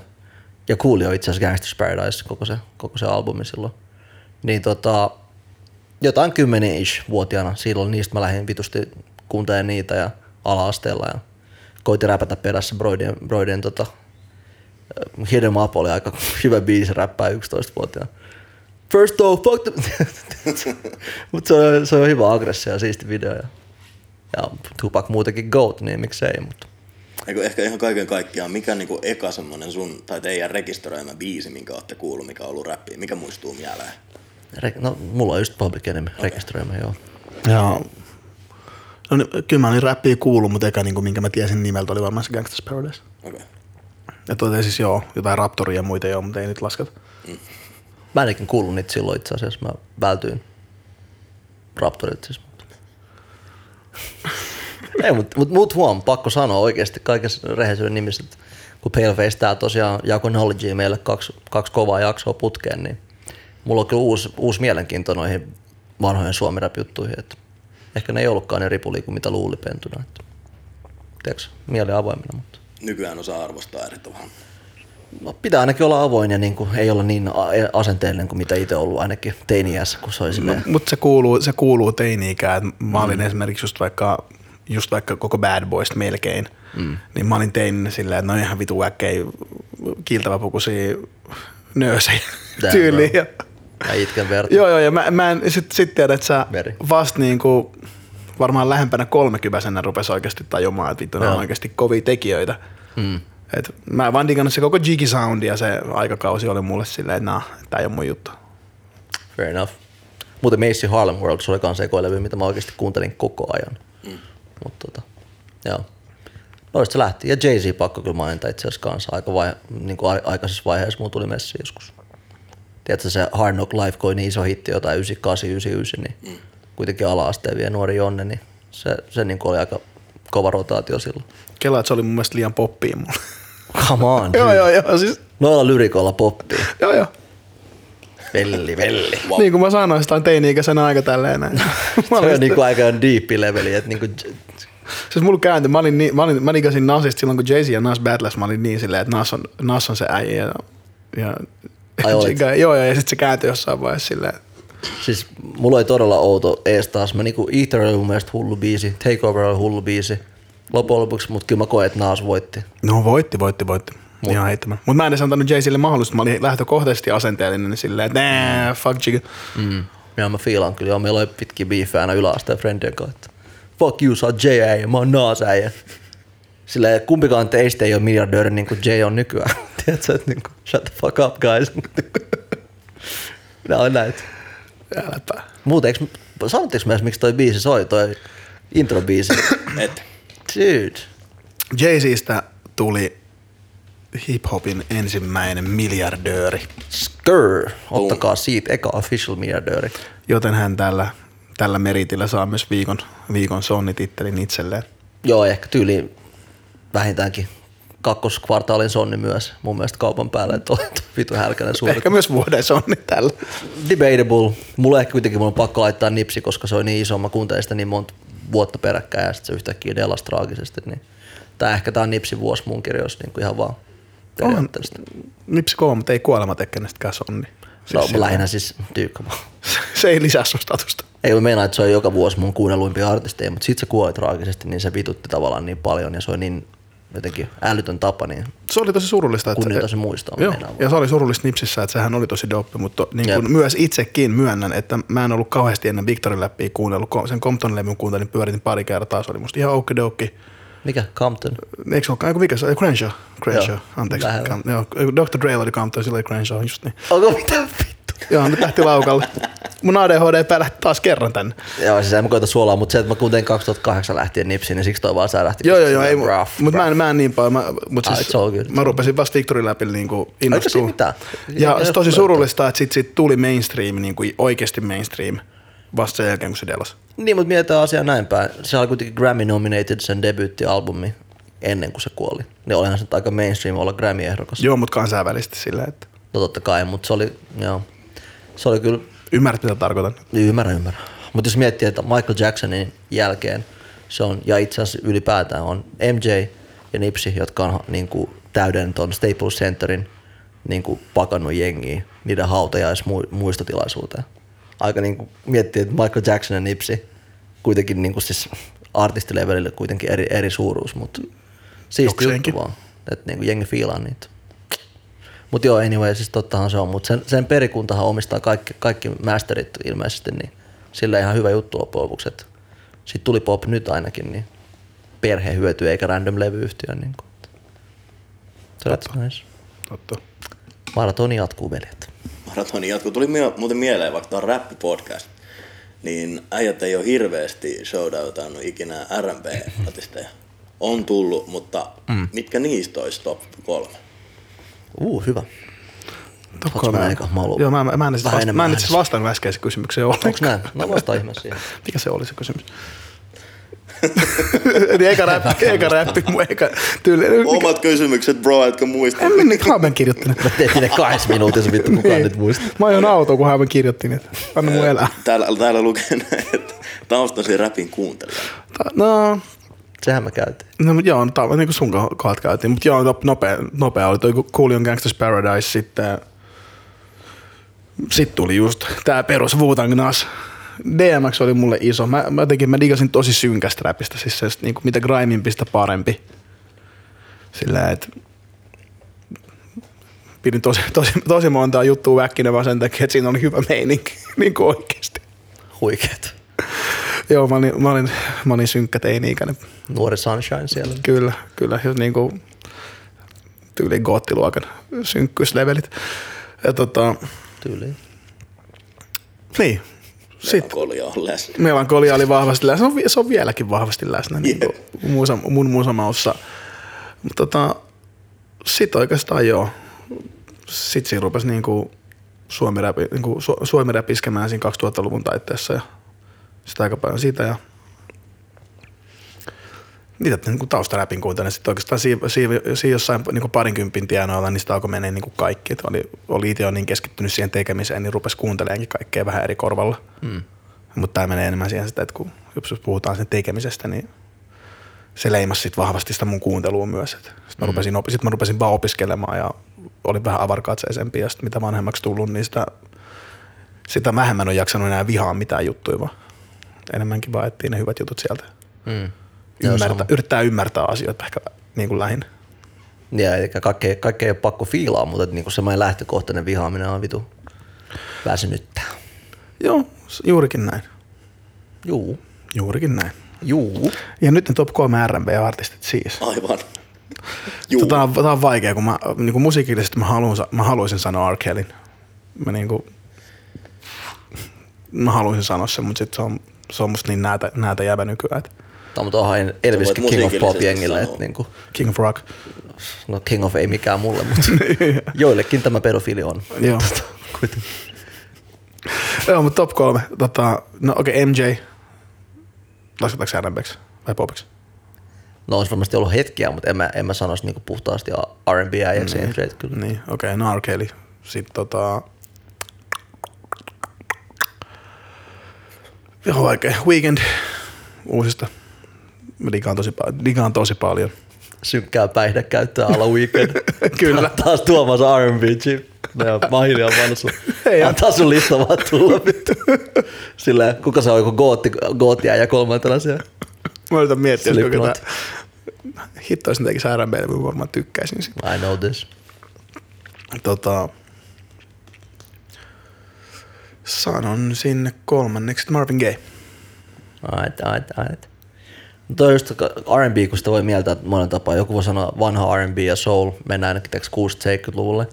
ja kuuli jo itse asiassa Gangsters Paradise, koko se, koko se albumi silloin. Niin tota, jotain kymmenen-ish vuotiaana silloin, niistä mä lähdin vitusti kuuntelemaan niitä ja ala-asteella ja koitin räpätä perässä Broidien, Broidien tota, 'em Up oli aika hyvä biisi räppää 11-vuotiaana. First off, fuck the... [LAUGHS] Mutta se, on- se on hyvä aggressio ja siisti video. Ja, ja Tupac muutenkin GOAT, niin miksei. Mutta Eikö ehkä ihan kaiken kaikkiaan, mikä niinku eka semmonen sun tai teidän rekisteröimä biisi, minkä olette kuullut, mikä on ollut räppiä, mikä muistuu mieleen? Re- no, mulla on just Public Enemy rekisteröimä, joo. Ja, no, niin, kyllä mä olin räppiä kuullut, mutta eka niin kuin, minkä mä tiesin nimeltä oli varmaan se Gangsta's Paradise. Okei. Okay. Ja tuota siis joo, jotain Raptoria ja muita joo, mutta ei nyt lasketa. Mä en ikinä kuullut niitä silloin itse asiassa. Mä vältyin Raptorit siis. [LAUGHS] Ei, mutta mut, mut huom, pakko sanoa oikeasti kaikessa rehellisyyden nimissä, että kun Paleface tää tosiaan jakoi knowledgea meille kaksi, kaksi kovaa jaksoa putkeen, niin mulla on kyllä uusi, uusi mielenkiinto noihin vanhojen suomi juttuihin että ehkä ne ei ollutkaan niin ripuli kuin mitä luuli pentuna. Että, tiedätkö, mieli avoimena, mutta Nykyään osaa arvostaa eri tavalla. No, pitää ainakin olla avoin ja niin kuin, ei olla niin a- asenteellinen kuin mitä itse ollut ainakin teiniässä, kun se oli silleen, Mutta se kuuluu, se kuuluu teini-ikään. Mä olin mm. esimerkiksi just vaikka, just vaikka koko Bad Boys melkein, mm. niin mä olin teininä silleen, että no ihan vitu äkkei kiiltäväpukuisia nöösejä tyyliin. Ja, ja itken verta. joo, joo, ja mä, mä en sit, sit tiedä, että sä Veri. vasta niinku, varmaan lähempänä kolmekyväisenä rupesi oikeasti tajumaan, että vittu ne on oikeasti kovia tekijöitä. Mm. Et mä vaan digannut se koko Jiggy Sound ja se aikakausi oli mulle silleen, että nah, tää ei ole mun juttu. Fair enough. Muuten Macy Harlem World, se oli kans ekoilevy, mitä mä oikeasti kuuntelin koko ajan. Mm. Mutta tota, joo. Noista se lähti. Ja Jay-Z pakko kyllä mainita itse asiassa kanssa. Aika vai, niin kuin aikaisessa vaiheessa mulla tuli messi joskus. Tiedätkö se Hard Knock Life, kun oli niin iso hitti jotain 98, 99, niin mm. kuitenkin ala-asteen vielä nuori Jonne, niin se, se niin kuin oli aika kova rotaatio silloin. Kela, että se oli mun mielestä liian poppia mulle. Come on, [LAUGHS] joo, dude. joo, joo, siis, Noilla lyrikoilla poppii. joo, joo. Velli, velli. Wow. [LAUGHS] Niin kuin mä sanoin, sitä on teini-ikäisenä aika tälleen näin. [LAUGHS] mä Se on niinku aika deep leveli, että niinku, Siis mulla kääntyi, mä, olin niin, mä, olin, mä digasin Nasista silloin, kun Jay-Z ja Nas battles, mä olin niin silleen, että Nas on, Nas on se äijä. Ja, ja, Ai olit? Joo, joo, ja sitten se kääntyi jossain vaiheessa silleen. siis mulla oli todella outo ees taas. Mä niinku Ether oli mun mielestä hullu biisi, Takeover oli hullu biisi. Loppujen lopuksi, mutta kyllä mä koen, että Nas voitti. No voitti, voitti, voitti. Mut. Ihan heittämään. Mutta mä en edes antanut Jay-Zille mahdollisuutta. Mä olin lähtökohtaisesti asenteellinen niin silleen, että nää, fuck Jigga. Mm. Ja mä fiilan kyllä, meillä oli pitkiä beefejä aina yläasteen friendien kanssa. että Fuck you, sä oot J.A. ja mä oon Nas Sillä kumpikaan teistä ei ole miljardööri niin kuin Jay on nykyään. [LAUGHS] Tiedätkö, että niin kuin, shut the fuck up guys. [LAUGHS] Nämä on näitä. Äläpä. Muuten, eikö, sanottiinko myös, miksi toi biisi soi, toi intro-biisi? [COUGHS] Et, Dude. Jay-Zistä tuli hip-hopin ensimmäinen miljardööri, Skur. Ottakaa siitä eka official miljardööri. joten hän tällä, tällä meritillä saa myös viikon, viikon sonnitittelin itselleen. Joo, ehkä tyyli vähintäänkin kakkoskvartaalin sonni myös mun mielestä kaupan päälle, että on [LAUGHS] vitu härkänen suuri. Ehkä myös vuoden sonni tällä. Debatable. Mulla ehkä kuitenkin mun on pakko laittaa nipsi, koska se on niin iso. Mä kuuntelin sitä niin monta vuotta peräkkäin ja sitten se yhtäkkiä delas traagisesti. Niin tää ehkä tää on nipsi vuosi mun kirjoissa niin kuin ihan vaan periaatteessa. Mipsi koo, mutta ei kuolema kenestäkään sonni. No, Siis mä lähinnä siis tyykkäämään. [LAUGHS] se ei lisää sun statusta. Ei mä meinaa, että se on joka vuosi mun kuunnelluimpia artisteja, mutta sit se kuoli traagisesti, niin se vitutti tavallaan niin paljon ja se on niin jotenkin älytön tapa, niin Se oli tosi surullista. Että kunnioita se muistaa. Joo, ja se oli surullista Nipsissä, että sehän oli tosi dope, mutta niin kuin myös itsekin myönnän, että mä en ollut kauheasti ennen Victorin läpi kuunnellut. Sen Compton-levyn kuuntelin, pyöritin pari kertaa, se oli musta ihan okidoki. Mikä? Compton? Eikö se olekaan, mikä se? Crenshaw. Crenshaw, Joo, anteeksi. lähellä. Cam- joo, Dr. Dre oli Compton, sillä oli Crenshaw, just niin. Onko mitä? Joo, nyt lähti laukalle. Mun ADHD lähti taas kerran tänne. Joo, siis en mä koita suolaa, mutta se, että mä kuuntelin 2008 lähtien nipsiin, niin siksi toi vaan särähti. Joo, joo, joo, ei, rough, mutta mä, en- mä en niin paljon, mä, mut Ah, siis, good. mä rupesin vasta Victorin läpi niin innostumaan. mitään? Ja Ei- se tosi surullista, että sit, sit tuli mainstream, niin kuin oikeasti mainstream, vasta sen jälkeen, kun se delas. Niin, mutta mietitään asiaa näin päin. Se oli kuitenkin Grammy-nominated sen debyyttialbumi ennen kuin se kuoli. Niin olihan se aika mainstream olla Grammy-ehdokas. Joo, mutta kansainvälisesti sillä, että No totta kai, mutta se oli, joo. Se oli kyllä, ymmärrät mitä tarkoitan. niin ymmärrän, ymmärrän. Mutta jos miettii, että Michael Jacksonin jälkeen se on, ja itse asiassa ylipäätään on MJ ja Nipsi, jotka on niin kuin, täyden ton Staples Centerin niin kuin, pakannut jengiä niiden hautajaismuistotilaisuuteen. Aika niin kuin, miettii, että Michael Jackson ja Nipsi kuitenkin niin kuin, siis artistilevelille kuitenkin eri, eri suuruus, mutta siisti juttu vaan, että niin kuin, jengi fiilaa niitä. Mutta joo, anyway, siis tottahan se on, mutta sen, sen perikuntahan omistaa kaikki, kaikki masterit ilmeisesti, niin sillä ihan hyvä juttu loppujen lopuksi, että sit tuli pop nyt ainakin, niin perhe hyötyy eikä random levyyhtiö. Niin kuin. So that's nice. Totta. Maratoni jatkuu, veljet. maratoni jatkuu. Tuli mie- muuten mieleen, vaikka tämä on rap-podcast, niin äijät ei ole hirveästi showdoutannut ikinä R&B-artisteja. On tullut, mutta mm. mitkä niistä olisi top kolme? Uh, hyvä. Ootko mä eka? Mä haluan Joo, mä, mä, mä en vasta, mä en itse vastannut äskeiseen kysymykseen ollenkaan. Onks näin? No vastaa ihmeessä siihen. [LAUGHS] Mikä se oli se kysymys? [LAUGHS] Eli eka räppi, eka räppi, mun eka tyyli. Omat kysymykset, bro, etkä muista. En minne Haaben kirjoittanut. Mä tein sinne kahdessa minuutissa, vittu kukaan nyt muista. Mä ajoin autoon, kun Haaben kirjoitti, niin että anna mun elää. Täällä, täällä lukee näin, että taustasi räpin kuuntelija. No, Sehän mä käytiin. no mut joo, tämä niin kuin sun kohdat käytiin. Mutta joo, no- nopea, nopea oli toi Coolion Gangsters Paradise sitten. Sitten tuli just tää perus Nas. DMX oli mulle iso. Mä, mä jotenkin mä digasin tosi synkästä räpistä, siis se, niin kuin mitä grimeimpistä parempi. Sillä että pidin tosi, tosi, tosi montaa juttua väkkinä vaan sen takia, että siinä oli hyvä meininki, [LAUGHS] niin kuin oikeasti. Huikeet. [LAUGHS] Joo, mä olin, mä olin, mä olin synkkä teini-ikäinen. Nuori Sunshine siellä. Kyllä, kyllä. Jos niinku tyyliin goottiluokan synkkyyslevelit. Ja tota, Tyyliin. niin. Kolja on läsnä. melankolia oli vahvasti läsnä. Se on, se on vieläkin vahvasti läsnä niin kuin muusa, mun muusamaussa. Mutta tota, sitten oikeastaan joo. Sitten siinä rupesi niinku suomi-räpi, niinku su, suomi-räpi iskemään siinä 2000-luvun taitteessa ja sitä aika paljon siitä ja niitä niin kuin taustaräpin kuuntelin. Sitten oikeastaan siinä, siinä, siinä jossain niin parinkympin tienoilla, niin sitä alkoi menee niin kuin kaikki. Että oli, oli itse niin keskittynyt siihen tekemiseen, niin rupesi kuunteleenkin kaikkea vähän eri korvalla. Mm. Mutta tämä menee enemmän siihen sitä, että kun jos puhutaan sen tekemisestä, niin se leimasi sit vahvasti sitä mun kuuntelua myös. Sitten mä, rupesin, opi- sit mä rupesin vaan opiskelemaan ja olin vähän avarkatseisempi ja sit mitä vanhemmaksi tullut, niin sitä, sitä vähemmän on jaksanut enää vihaa mitään juttuja, vaan enemmänkin vaan etsii ne hyvät jutut sieltä. Mm. Ymmärtää, yrittää ymmärtää asioita ehkä niin kuin lähinnä. Ja eli kaikkea, kaikkea ei ole pakko fiilaa, mutta niinku semmoinen lähtökohtainen vihaaminen on vitu väsynyttää. Joo, juurikin näin. Juu. Juurikin näin. Juu. Ja nyt ne top 3 R&B-artistit siis. Aivan. [LAUGHS] Juu. Tota, on- tää on vaikea, kun mä, niin kuin musiikillisesti mä, haluan, sa- mä haluaisin sanoa R. Kellyn. Mä, niin kuin, mä haluaisin sanoa sen, mutta sit se on, se on musta niin näätä, näätä jävä nykyään. Et Tämä on onhan Elvis King of Pop sanoa. että niinku, King of Rock. no King of ei mikään mulle, [LAUGHS] mutta joillekin tämä pedofili on. Joo. Kuitenkin. Joo, mutta top kolme. Tota, no okei, okay, MJ. Lasketaanko R&Bksi vai popiksi? No olisi varmasti ollut hetkiä, mutta en mä, en mä sanoisi niinku puhtaasti R&B äijäksi mm. MJ kyllä. Niin, okei, okay, no R. Kelly. Sitten tota... Joo, vaikea. Weekend uusista. Mä digaan tosi, digaan tosi paljon. Synkkää päihdekäyttöä alla weekend. [LAUGHS] Kyllä. Taas tuomassa R&B chip. Ja Mahili on pannut sun. Ei, Antaa sun lista vaan tulla vittu. Silleen, kuka se on joku gootti, gootti ja kolmantena siellä. Mä yritän miettiä, jos Slipknot. tää- hitto, jos ne tekis R&B, mä varmaan tykkäisin siitä. I know this. Tota, sanon sinne kolmanneksi Marvin Gaye. Ait, ait, ait. Toi just R&B, kun sitä voi mieltää monen tapaa. Joku voi sanoa vanha R&B ja soul, mennään ainakin 60-70-luvulle.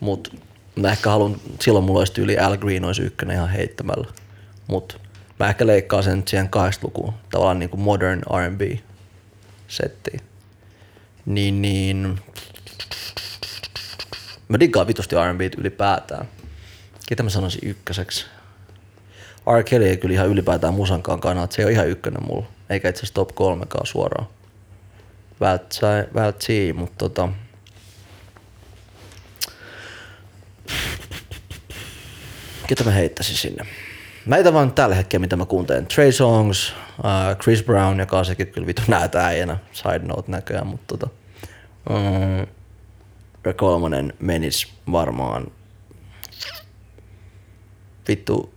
Mutta mä ehkä haluan, silloin mulla olisi yli Al Green olisi ykkönen ihan heittämällä. Mutta mä ehkä leikkaan sen siihen 80-lukuun, tavallaan niin kuin modern R&B settiin. Niin, niin... Mä diggaan vitusti R&B ylipäätään. Ketä mä sanoisin ykköseksi? R. Kelly ei kyllä ihan ylipäätään musankaan kannalta. Se ei ole ihan ykkönen mulla. Eikä itse asiassa top kolmekaan suoraan. Vältsii, mutta tota... Ketä mä heittäisin sinne? Mä heitän vaan tällä hetkellä, mitä mä kuuntelen. Trey Songs, uh, Chris Brown, joka on sekin kyllä vitu näitä äijänä. Side note näköjään, mutta tota... Um, ja kolmonen menis varmaan vittu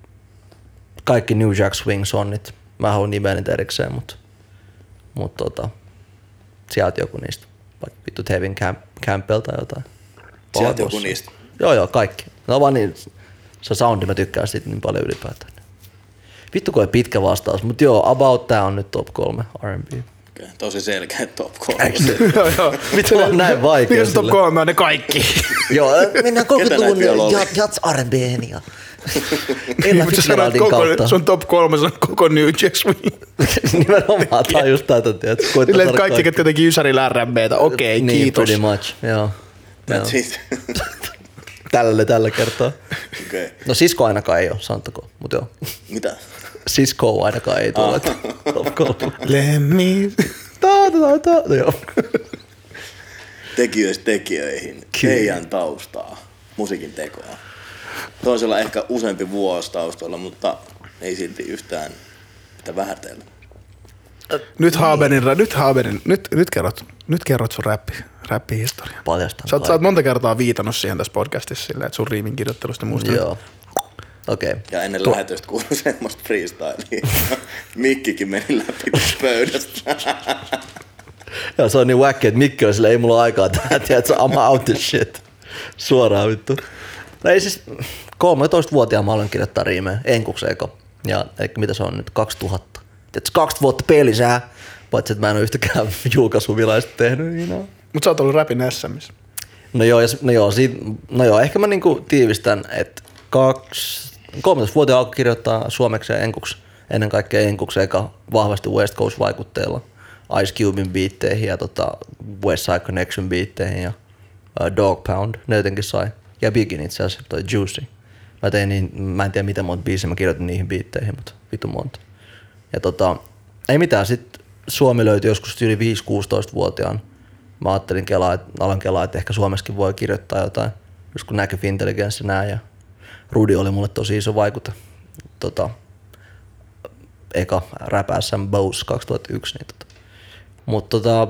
kaikki New Jack Swing sonnit. Mä haluan nimeä niitä erikseen, mutta mut tota, sieltä joku niistä. Vaikka vittu Tevin Camp, Campbell tai jotain. Sieltä joku niistä. Joo joo, kaikki. No vaan niin, se soundi, mä tykkään siitä niin paljon ylipäätään. Vittu kun pitkä vastaus, mutta joo, About tää on nyt top kolme R&B. Okei, Tosi selkeä top 3. [LAUGHS] joo, joo. Vittu on näin vaikea Mikä top sille. kolme on ne kaikki? Joo, [LAUGHS] mennään Ketä näitä 30-luvun vielä oli? jat, jats R&B:hen ja Ella Mutta sä sanoit Fitzgeraldin koko, kautta. sun top kolme, se on koko New Jack [LAUGHS] Swing. Nimenomaan, tää on just tätä, tiedätkö? Koittaa Silleen, saada kaikki, ketkä teki Ysärillä R&Btä. Okei, niin, kiitos. pretty much, joo. That's it. [LAUGHS] Tällä tällä kertaa. Okei. No Sisko ainakaan ei ole, sanottakoon, mutta joo. Mitä? Sisko ainakaan ei tule. Ah. Top kolme. Let me... Ta, ta, ta, ta. No joo. Tekijöistä tekijöihin. Kyllä. Heidän taustaa. Musiikin tekoa. Toisella ehkä useampi vuosi taustalla, mutta ei silti yhtään mitä vähätellä. Nyt Haberin, nyt Haberin, nyt, nyt kerrot, nyt kerrot sun räppi, räppihistorian. Paljastan Sä oot, sä oot monta kertaa viitannut siihen tässä podcastissa silleen, että sun riimin kirjoittelusta muista. Joo. Okei. Okay. Ja ennen lähetystä kuului semmoista freestylea. [LAUGHS] Mikkikin meni läpi pöydästä. [LAUGHS] Joo, se on niin wacky, että Mikki on sille, ei mulla ole aikaa tähän, tiedätkö, I'm out this shit. Suoraan vittu. No ei siis, 13-vuotiaan mä aloin kirjoittaa riimejä, enkuksi eka. Ja eikä mitä se on nyt, 2000. Tiedätkö, kaksi vuotta pelisää, paitsi että mä en ole yhtäkään [LAUGHS] julkaisuvilaista tehnyt. Niin no. Mutta sä oot ollut räpin SMissä. No joo, ja, no joo, siitä, no joo, ehkä mä niinku tiivistän, että kaksi, 13-vuotiaan alkoi kirjoittaa suomeksi ja enkuksi, ennen kaikkea enkuksi eka vahvasti West Coast vaikutteilla, Ice Cubein biitteihin ja tota West Side Connection biitteihin ja uh, Dog Pound, ne jotenkin sai. Ja Bigin itse asiassa, toi Juicy. Mä tein niin, mä en tiedä miten monta biisiä mä kirjoitin niihin biitteihin, mutta vitu monta. Ja tota, ei mitään, sit Suomi löytyi joskus yli 5-16-vuotiaan. Mä ajattelin kelaa, että, alan kelaa, että ehkä Suomessakin voi kirjoittaa jotain, just kun näkyy Intelligence ja nää. Ja Rudi oli mulle tosi iso vaikute. Tota, eka Rap SM Bose 2001. Niin tota. Mutta tota,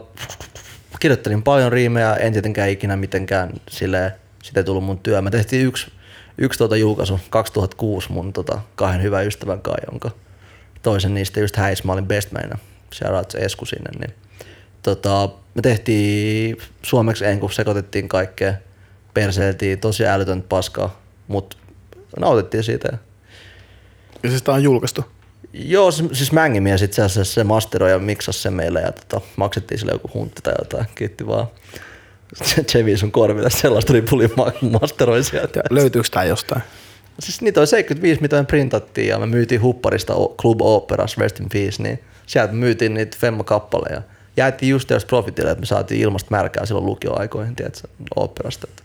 kirjoittelin paljon riimejä, en tietenkään ikinä mitenkään silleen, sitä ei tullut mun työ. Mä tehtiin yksi, yksi tota julkaisu 2006 mun tota, kahden hyvän ystävän kanssa, jonka toisen niistä just häis, mä olin bestmaina. Shout out se Esku sinne. Niin, tota, me tehtiin suomeksi enku, sekoitettiin kaikkea, perseiltiin tosi älytöntä paskaa, mutta nautettiin siitä. Ja siis tää on julkaistu. Joo, se- siis Mängimiä itse asiassa se masteroi ja miksasi sen meille ja tota, maksettiin sille joku huntti tai jotain. Kiitti vaan. [LAUGHS] Chevy sun korville sellaista ripuli ma- masteroi sieltä. Löytyykö tää jostain? Siis niitä oli 75, mitä me printattiin ja me myytiin hupparista Club Operas, Rest in Peace, niin sieltä myytiin niitä Femma-kappaleja. Jäätiin just jos profitille, että me saatiin ilmasta märkää silloin lukioaikoihin, tiedätkö, operasta. Että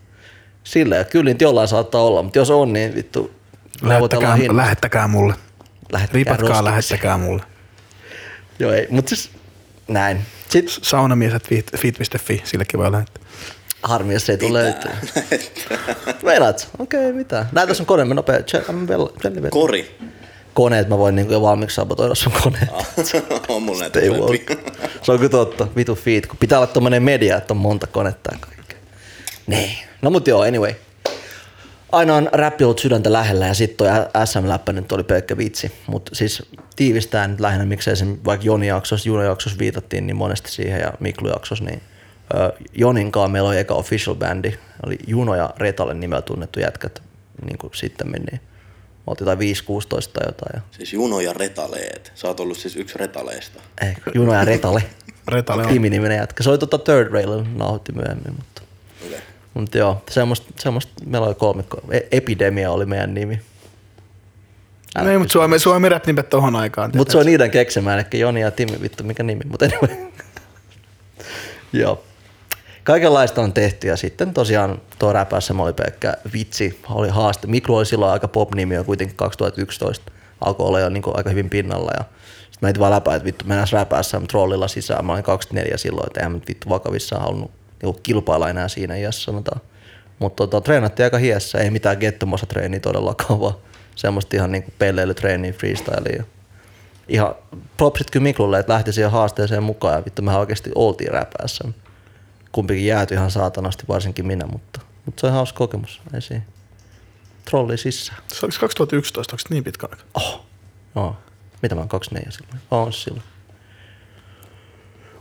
Silleen, kyllä niitä jollain saattaa olla, mutta jos on, niin vittu Lähettäkää, lähettäkää mulle. Lähettäkää Ripatkaa, roskiksi. lähettäkää mulle. Joo, ei, mutta siis näin. Sitten Saunamies.fit.fi, sillekin voi lähettää. harmi, jos se ei tule löytyä. Meinaat? Okei, okay, mitä? Näitä sun kone, me nopea. Kori. Koneet mä voin niinku jo valmiiksi sabotoida sun koneet. on mulla näitä. Se on kyllä totta. Vitu feed. Kun pitää olla tommonen media, että on monta konetta ja kaikkea. Niin. No mut joo, anyway. Aina on räppi ollut sydäntä lähellä ja sitten toi SM-läppä nyt oli pelkkä vitsi. Mutta siis tiivistää nyt lähinnä, miksei sen vaikka Joni jaksossa, Juno jaksossa viitattiin niin monesti siihen ja Miklu jaksossa, niin Joninkaan meillä oli eka official bändi. Oli Juno ja Retalle nimellä tunnettu jätkät niin kuin sitten niin. Me oltiin jotain 5-16 tai jotain. Ja, Siis Juno ja Retaleet. Sä oot ollut siis yksi Retaleista. ei, Juno ja Retale. Retale on. Timiniminen jätkä. Se oli tota Third Rail, nauhoitti myöhemmin, mutta, Yle. mutta joo, semmoista, semmoista, meillä oli kolmikko. E- Epidemia oli meidän nimi. Ei, mutta Suomi, Suomi rap nimet tohon aikaan. Mutta se on niiden keksimään, ehkä Joni ja Timi, vittu mikä nimi, mutta anyway. [LAUGHS] joo. Kaikenlaista on tehty ja sitten tosiaan tuo räpässä oli pelkkä vitsi, oli haaste. Mikro oli silloin aika pop-nimi jo kuitenkin 2011. Alkoi olla jo niin aika hyvin pinnalla ja sitten mä vaan läpää, että vittu mennään räpäässä trollilla sisään. Mä olin 24 silloin, että eihän mä nyt vittu vakavissaan halunnut niin kilpailla enää siinä iässä sanotaan. Mutta tota, treenattiin aika hiessä, ei mitään gettomassa treeniä todellakaan, vaan semmoista ihan niinku pelleilytreeniä, freestylia. Ihan propsit kyllä Miklulle, että lähti siihen haasteeseen mukaan ja vittu mehän oikeasti oltiin räpäässä. Kumpikin jääty ihan saatanasti, varsinkin minä, mutta, mutta se on hauska kokemus, ei siinä. Trolli sisään. Se olisi 2011, onko se niin pitkä aika? Oh. No, mitä mä oon 24 silloin? On silloin.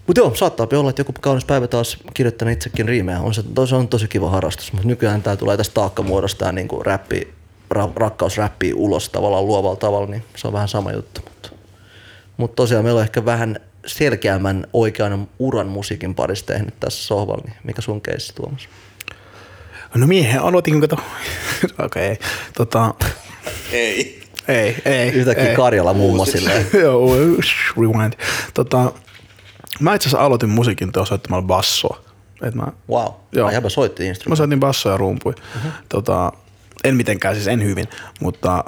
Mutta joo, saattaa olla, että joku kaunis päivä taas kirjoittanut itsekin riimejä. On se, se on tosi kiva harrastus, mutta nykyään tää tulee tästä taakkamuodosta tää niinku räppi, ra, rakkausräppi ulos tavallaan luovalla tavalla, niin se on vähän sama juttu. Mutta, mutta tosiaan meillä on ehkä vähän selkeämmän oikean uran musiikin parissa tehnyt tässä sohvalla, niin mikä sun keissi Tuomas? No miehen aloitin, kato. [LAUGHS] Okei, okay. tota, Ei. ei, ei. Yhtäkkiä ei. Karjala mummo silleen. [LAUGHS] Joo, rewind. Tota, mä itse asiassa aloitin musiikin teon soittamalla bassoa. Et mä, Wow, Joo. Jäbä soitti mä instrumentin. soitin bassoa ja rumpui. Uh-huh. Tota, en mitenkään, siis en hyvin, mutta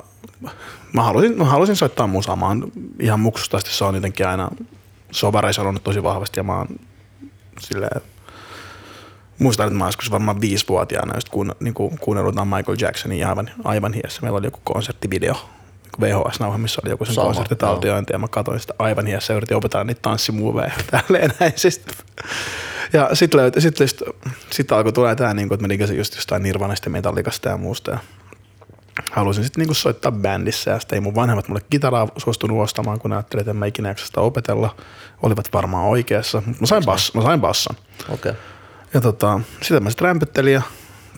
mä halusin, mä halusin soittaa musaa. Mä oon ihan muksusta se on jotenkin aina, se on väreisolonut tosi vahvasti ja mä oon silleen, muistan, että mä joskus varmaan viisivuotiaana just kuun, niin jotain Michael Jacksonin aivan, aivan hiessä. Meillä oli joku konserttivideo, VHS-nauha, missä oli joku sen Sama, ja mä katsoin sitä aivan hiessä yritin opetella niitä tanssimuoveja ja [LAUGHS] tälleen näin. Siis, ja sitten löytyi, sit, sit, sit alkoi tulla tämä, niin että mä digasin just jostain Nirvanasta ja Metallicasta ja muusta. Ja halusin sitten niinku soittaa bändissä ja sitten ei mun vanhemmat mulle kitaraa suostunut ostamaan, kun ajattelin, että en mä ikinä jaksa sitä opetella. Olivat varmaan oikeassa, mutta mä sain, bass, mä sain basson. Okei. Okay. Ja tota, sitä mä sitten rämpyttelin ja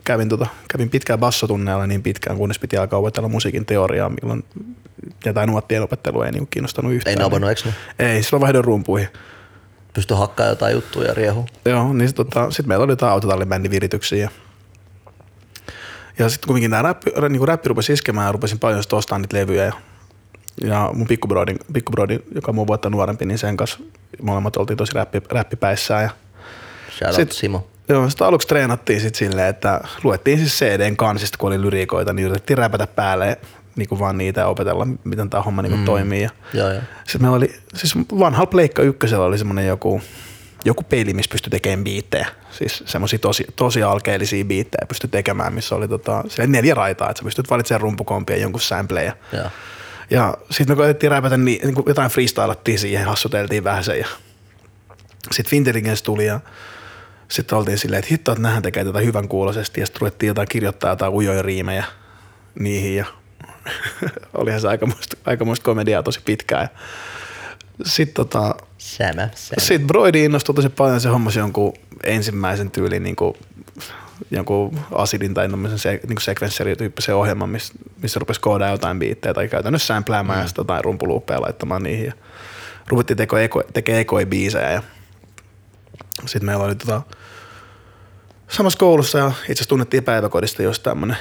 kävin, tota, kävin pitkään bassotunneilla niin pitkään, kunnes piti alkaa opetella musiikin teoriaa, milloin jotain nuottien opettelu ei niinku kiinnostanut yhtään. Ei navannut, eikö ne? Ei, silloin vaihdoin rumpuihin. Pysty hakkaa jotain juttuja ja riehu. Joo, niin sit, tota, sitten meillä oli jotain autotallibändin virityksiä. Ja, ja sitten kuitenkin tämä räppi, niin räppi rupesi iskemään ja rupesin paljon sit ostamaan niitä levyjä. Ja, ja mun pikkubroidin, pikkubroidin, joka on mun vuotta nuorempi, niin sen kanssa molemmat oltiin tosi räppi, räppipäissään. Ja Shout out Sit- Simo. Joo, sitten aluksi treenattiin sit silleen, että luettiin siis CDn kansista, kun oli lyriikoita, niin yritettiin räpätä päälle niin kuin vaan niitä ja opetella, miten tämä homma niin mm. toimii. Ja Joo, joo. sitten meillä oli, siis vanhalla Pleikka ykkösellä oli semmoinen joku, joku peli, missä pystyi tekemään biittejä. Siis semmoisia tosi, tosi alkeellisia biittejä pystyi tekemään, missä oli tota, neljä raitaa, että sä pystyt valitsemaan rumpukompia ja jonkun sampleja. Joo. Ja sitten me koetettiin räpätä, niin, niin kuin jotain freestylattiin siihen, hassuteltiin vähän sen ja sitten Fintelligens tuli ja sitten oltiin silleen, että hitto, että nähän tekee tätä hyvän kuuloisesti ja sitten ruvettiin jotain kirjoittaa jotain ujoja riimejä niihin ja [LAUGHS] olihan se aikamoista, aikamoista komediaa tosi pitkään. Sitten tota, Sämä, sämä. sit Broidi innostui tosi paljon, se hommasi jonkun ensimmäisen tyylin niin kuin jonkun Acidin tai se, niin sekvensseri-tyyppisen ohjelman, missä, missä rupesi koodaa jotain biittejä tai käytännössä sämpläämään mm. jotain rumpuluuppeja laittamaan niihin. Ja ruvettiin teko, eko, tekemään ekoibiisejä ja sitten meillä oli tota, samassa koulussa ja itse asiassa tunnettiin päiväkodista jos tämmöinen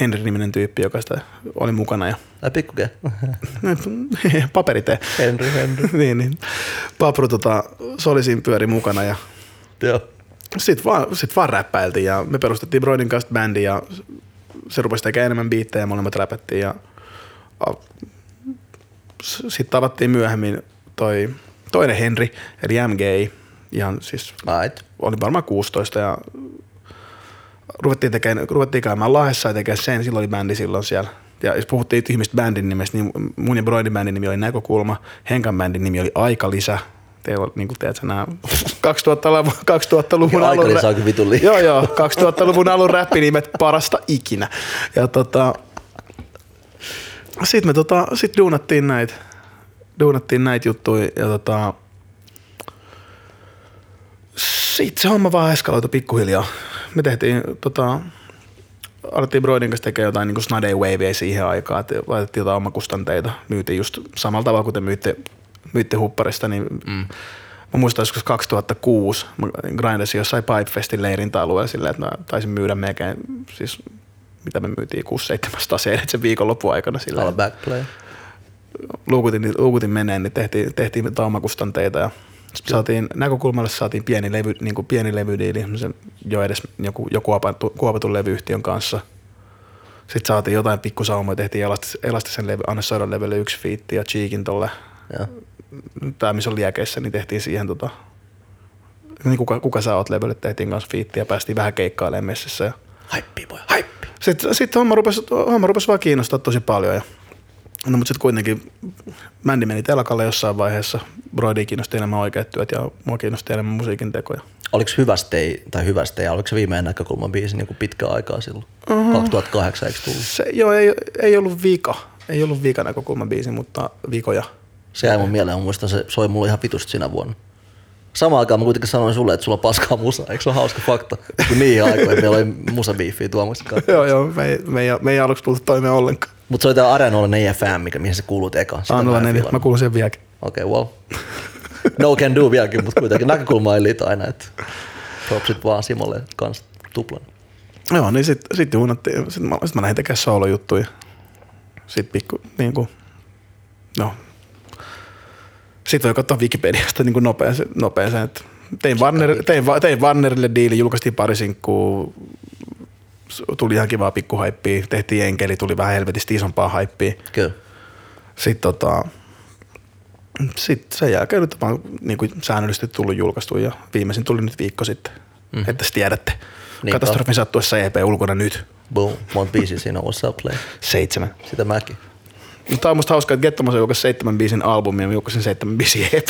Henry-niminen tyyppi, joka sitä oli mukana. Ja Ai pikkuke. [LAUGHS] paperitee. Henry, Henry. [LAUGHS] niin, niin. Papru tota, se oli siinä pyöri mukana ja Joo. sitten vaan, sit vaan räppäiltiin ja me perustettiin Broidin kanssa bändi ja se rupesi tekemään enemmän biittejä ja molemmat räpättiin ja sitten tavattiin myöhemmin toi toinen Henry, eli MG, ihan siis Right. oli varmaan 16 ja ruvettiin, tekemään, ruvettiin käymään Lahdessa ja tekemään sen, silloin oli bändi silloin siellä. Ja jos puhuttiin ihmistä bändin nimestä, niin mun ja Broidin bändin nimi oli Näkökulma, Henkan bändin nimi oli Aikalisä. Teillä on, niin kuin tiedätkö, nämä 2000-luvun, 2000-luvun alun... Liikaa. Joo, joo, 2000-luvun alun räppinimet parasta ikinä. Ja tota, sitten me tota, sit duunattiin näitä, duunattiin näitä juttuja ja tota, sitten se homma vaan eskaloitu pikkuhiljaa. Me tehtiin, tota, alettiin Broidin kanssa tekemään jotain niin snade wavea siihen aikaan, että laitettiin jotain omakustanteita, myytiin just samalla tavalla, kuten myytte, myytte hupparista, niin mm. mä muistan joskus 2006, mä grindasin jossain Pipefestin leirintäalueella silleen, että mä taisin myydä melkein, siis mitä me myytiin, 6-700 CD sen viikonlopun aikana silleen Alla backplay. luukutin, luukutin meneen, niin tehtiin, tehtiin omakustanteita ja saatiin, näkökulmalle saatiin pieni, levy, niin kuin pieni levydiili, jo edes joku, joku kuopatun, kuopatun levyyhtiön kanssa. Sitten saatiin jotain pikkusaumoja, tehtiin Elastis- Elastisen levy, Anne Soidan levylle yksi fiitti ja Cheekin tolle, tämä missä on liekeissä, niin tehtiin siihen tota, niin kuka, kuka sä oot levylle, tehtiin kanssa fiitti ja päästiin vähän keikkailemaan messissä. Ja Haippi boy, haippi. sitten sit homma, rupesi, homma rupesi vaan kiinnostaa tosi paljon. Ja, no, mutta sitten kuitenkin bändi meni telakalle jossain vaiheessa. Broidi kiinnosti enemmän oikeat työt ja mua kiinnosti enemmän musiikin tekoja. Oliko hyvä stay, tai hyvä stay, oliko se viimeinen näkökulman biisi niin pitkään aikaa silloin? Uh-huh. 2008 eikö tullut? Se, joo, ei, ei ollut vika. Ei ollut vika näkökulman biisi, mutta vikoja. Se jäi mun mieleen, mä muistan, se soi mulle ihan vitusti sinä vuonna. Samaan aikaan mä kuitenkin sanoin sulle, että sulla on paskaa musa. Eikö se ole hauska fakta? Kun niihin aikoihin meillä oli musabiifiä Tuomaksen kanssa. joo, joo, me ei, me ei, me ei aluksi tullut toimeen ollenkaan. Mutta se oli tää Arenoilla 4 FM, mikä, mihin se kuulut eka. Sitä Annolla mä kuulun sen vieläkin. Okei, okay, well. No can do vieläkin, mutta kuitenkin näkökulma ei liitä aina, että propsit vaan Simolle kanssa tuplan. Joo, niin sitten sit juunattiin. Sitten mä, sit mä lähdin tekemään soolojuttuja. Sitten pikku, niin kuin, no. Sitten voi katsoa Wikipediasta niin nopeaseen, nopeaseen, että tein, Warner, tein, tein Warnerille diili, julkaistiin pari sinkkuu, tuli ihan kivaa pikkuhaippia, tehtiin enkeli, tuli vähän helvetisti isompaa haippia. Kyllä. Sitten tota, sit sen jälkeen nyt vaan niin kuin säännöllisesti tullut julkaistu ja viimeisin tuli nyt viikko sitten, mm. että sitten tiedätte. Niin, Katastrofin sattuessa EP ulkona nyt. Boom. Monta biisiä siinä on What's Up Play. Seitsemän. Sitä mäkin. Mutta tämä on musta hauskaa, että Gettomas julkaisi seitsemän biisin albumia ja mä julkaisin seitsemän biisin [LAUGHS] EP.